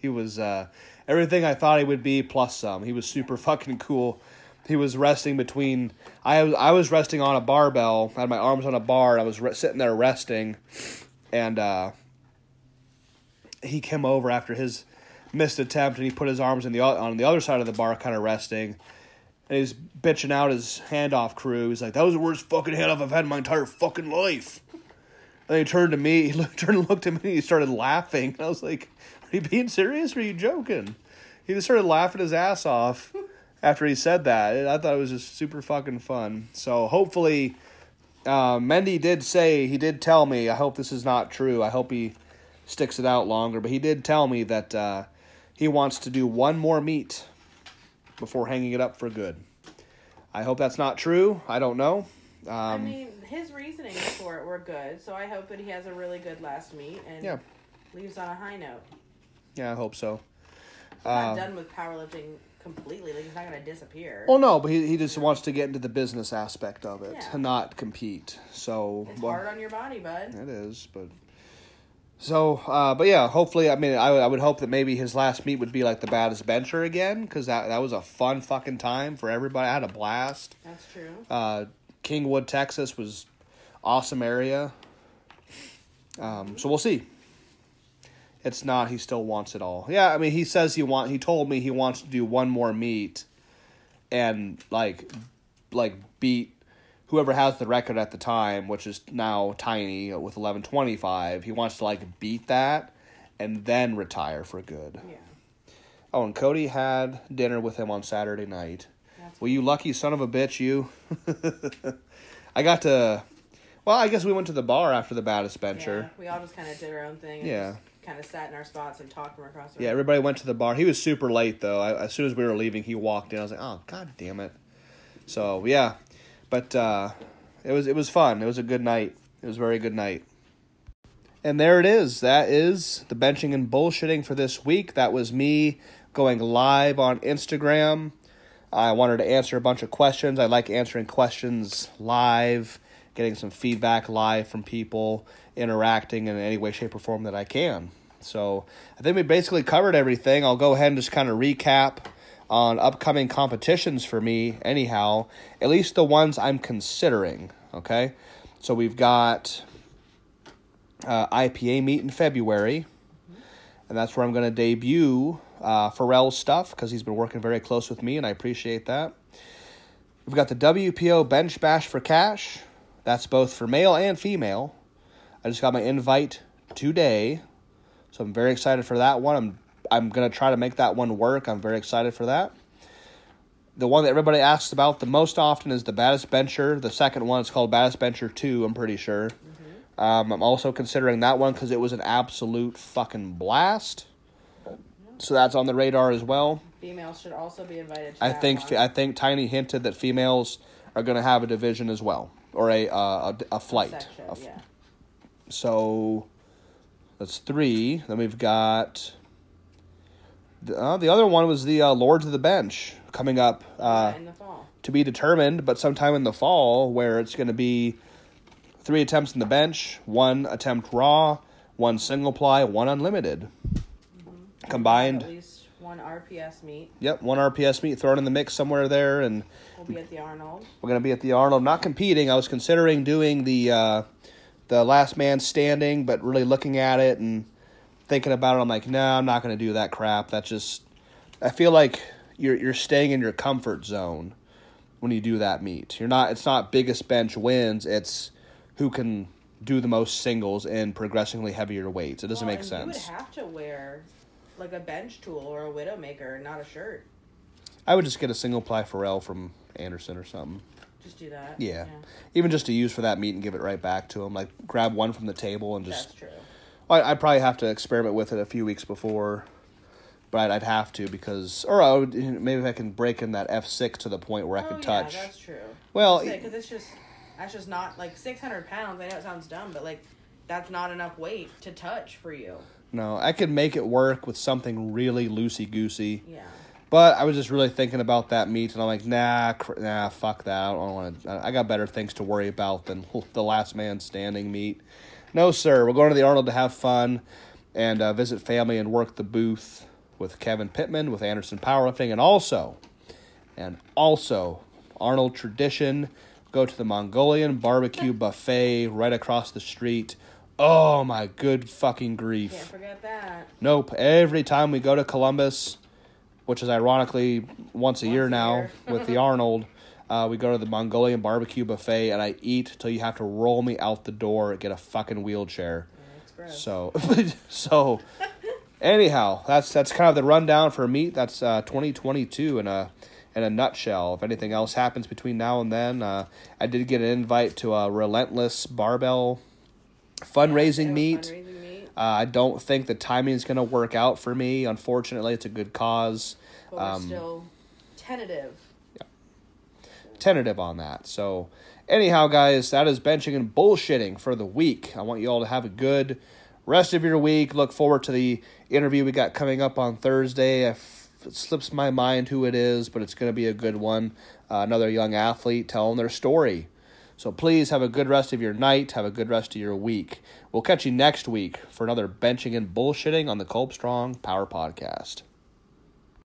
he was uh, everything I thought he would be plus some. He was super [laughs] fucking cool. He was resting between. I was I was resting on a barbell. I had my arms on a bar. and I was re- sitting there resting, and uh, he came over after his missed attempt, and he put his arms in the on the other side of the bar, kind of resting. And he's bitching out his handoff crew. He's like, "That was the worst fucking handoff I've had in my entire fucking life." And he turned to me. [laughs] He looked, turned and looked at me. and He started laughing. And [laughs] I was like, "Are [laughs] you being serious? or Are you joking?" He just started laughing his ass off [laughs] after he said that. I thought it was just super fucking fun. So hopefully, uh, Mendy did say he did tell me. I hope this is not true. I hope he sticks it out longer. But he did tell me that uh, he wants to do one more meet before hanging it up for good. I hope that's not true. I don't know. I Um, mean, his reasonings for it were good, so I hope that he has a really good last meet and Yeah. leaves on a high note. Yeah, I hope so. He's not Um, done with powerlifting completely. Like he's not going to disappear. Well, no, but he, he just wants to get into the business aspect of it Yeah. and not compete. So it's well, hard on your body, bud. It is, but so, uh, but yeah, hopefully, I mean, I, would- I would hope that maybe his last meet would be like the baddest bencher again, because that that was a fun fucking time for everybody. I had a blast. That's true. Uh, Kingwood, Texas, was awesome area. Um, so we'll see. It's not. He still wants it all. Yeah, I mean, he says he want. He told me he wants to do one more meet, and like, like beat whoever has the record at the time, which is now Tiny with eleven twenty five. He wants to like beat that, and then retire for good. Yeah. Oh, and Cody had dinner with him on Saturday night. That's Well, you lucky son of a bitch, you. [laughs] I got to. Well, I guess we went to the bar after the baddest bencher. Yeah, we all just kind of did our own thing. Yeah. Just kind of sat in our spots and talked from across the room. Yeah, everybody went to the bar. He was super late though. I, as soon as we were leaving, he walked in. I was like, "Oh, god damn it!" So yeah, but uh, it was it was fun. It was a good night. It was a very good night. And there it is. That is the benching and bullshitting for this week. That was me going live on Instagram. I wanted to answer a bunch of questions. I like answering questions live, getting some feedback live from people, interacting in any way, shape, or form that I can. So I think we basically covered everything. I'll go ahead and just kind of recap on upcoming competitions for me, anyhow, at least the ones I'm considering. Okay. So we've got uh, IPA meet in February, and that's where I'm going to debut uh, Farrell's stuff because he's been working very close with me, and I appreciate that. We've got the WPO Bench Bash for Cash. That's both for male and female. I just got my invite today, so I'm very excited for that one. I'm I'm gonna try to make that one work. I'm very excited for that. The one that everybody asks about the most often is the Baddest Bencher. The second one is called Baddest Bencher Two. I'm pretty sure. Um, I'm also considering that one because it was an absolute fucking blast. So that's on the radar as well. Females should also be invited to I think one. I think Tiny hinted that females are going to have a division as well, or a uh, a, a flight. Section, A f- yeah. So that's three. Then we've got the, uh, the other one was the uh, Lords of the Bench coming up uh, in the fall. to be determined, but sometime in the fall where it's going to be three attempts in the bench, one attempt raw, one single ply, one unlimited. Combined, At least one RPS meet. yep, one RPS meet thrown in the mix somewhere there, and We'll be at the Arnold. we're going to be at the Arnold. Not competing. I was considering doing the uh, the last man standing, but really looking at it and thinking about it, I'm like, no, I'm not going to do that crap. That's just. I feel like you're you're staying in your comfort zone when you do that meet. You're not. It's not biggest bench wins. It's who can do the most singles in progressively heavier weights. It doesn't Well, make sense. You would have to wear like a bench tool or a widowmaker, not a shirt. I would just get a single ply Farrell from Anderson or something. Just do that. Yeah. Even just to use for that meat and give it right back to him. Like grab one from the table and just. That's true. I, I'd probably have to experiment with it a few weeks before but I'd, I'd have to because, or I would, maybe if I can break in that F six to the point where I Oh, could yeah, touch. that's true. Well, because it's just that's just not like six hundred pounds. I know it sounds dumb, but like that's not enough weight to touch for you. no, I could make it work with something really loosey goosey. Yeah. But I was just really thinking about that meat, and I'm like, nah, cr- nah, fuck that. I don't want to. I got better things to worry about than [laughs] the last man standing meat. No, sir. We're going to the Arnold to have fun and uh, visit family and work the booth with Kevin Pittman with Anderson Powerlifting, and also, and also Arnold Tradition. Go to the Mongolian barbecue [laughs] buffet right across the street. Oh my good fucking grief! Can't forget that. Nope. Every time we go to Columbus, which is ironically once a year a now year. [laughs] with the [laughs] Arnold, uh, we go to the Mongolian barbecue buffet and I eat till you have to roll me out the door and get a fucking wheelchair. Gross. So, [laughs] so anyhow, that's that's kind of the rundown for meat. That's uh, 2022 in a in a nutshell. If anything else happens between now and then, uh, I did get an invite to a Relentless Barbell fundraising Yeah, meet. fundraising meet. Uh, I don't think the timing is going to work out for me. Unfortunately, it's a good cause. But we're Um, still tentative. Tentative on that. So, anyhow, guys, that is benching and bullshitting for the week. I want you all to have a good rest of your week. Look forward to the interview we got coming up on Thursday. If it slips my mind who it is, but it's going to be a good one. Uh, another young athlete telling their story. So please have a good rest of your night. Have a good rest of your week. We'll catch you next week for another benching and bullshitting on the Kolb Strong Power Podcast.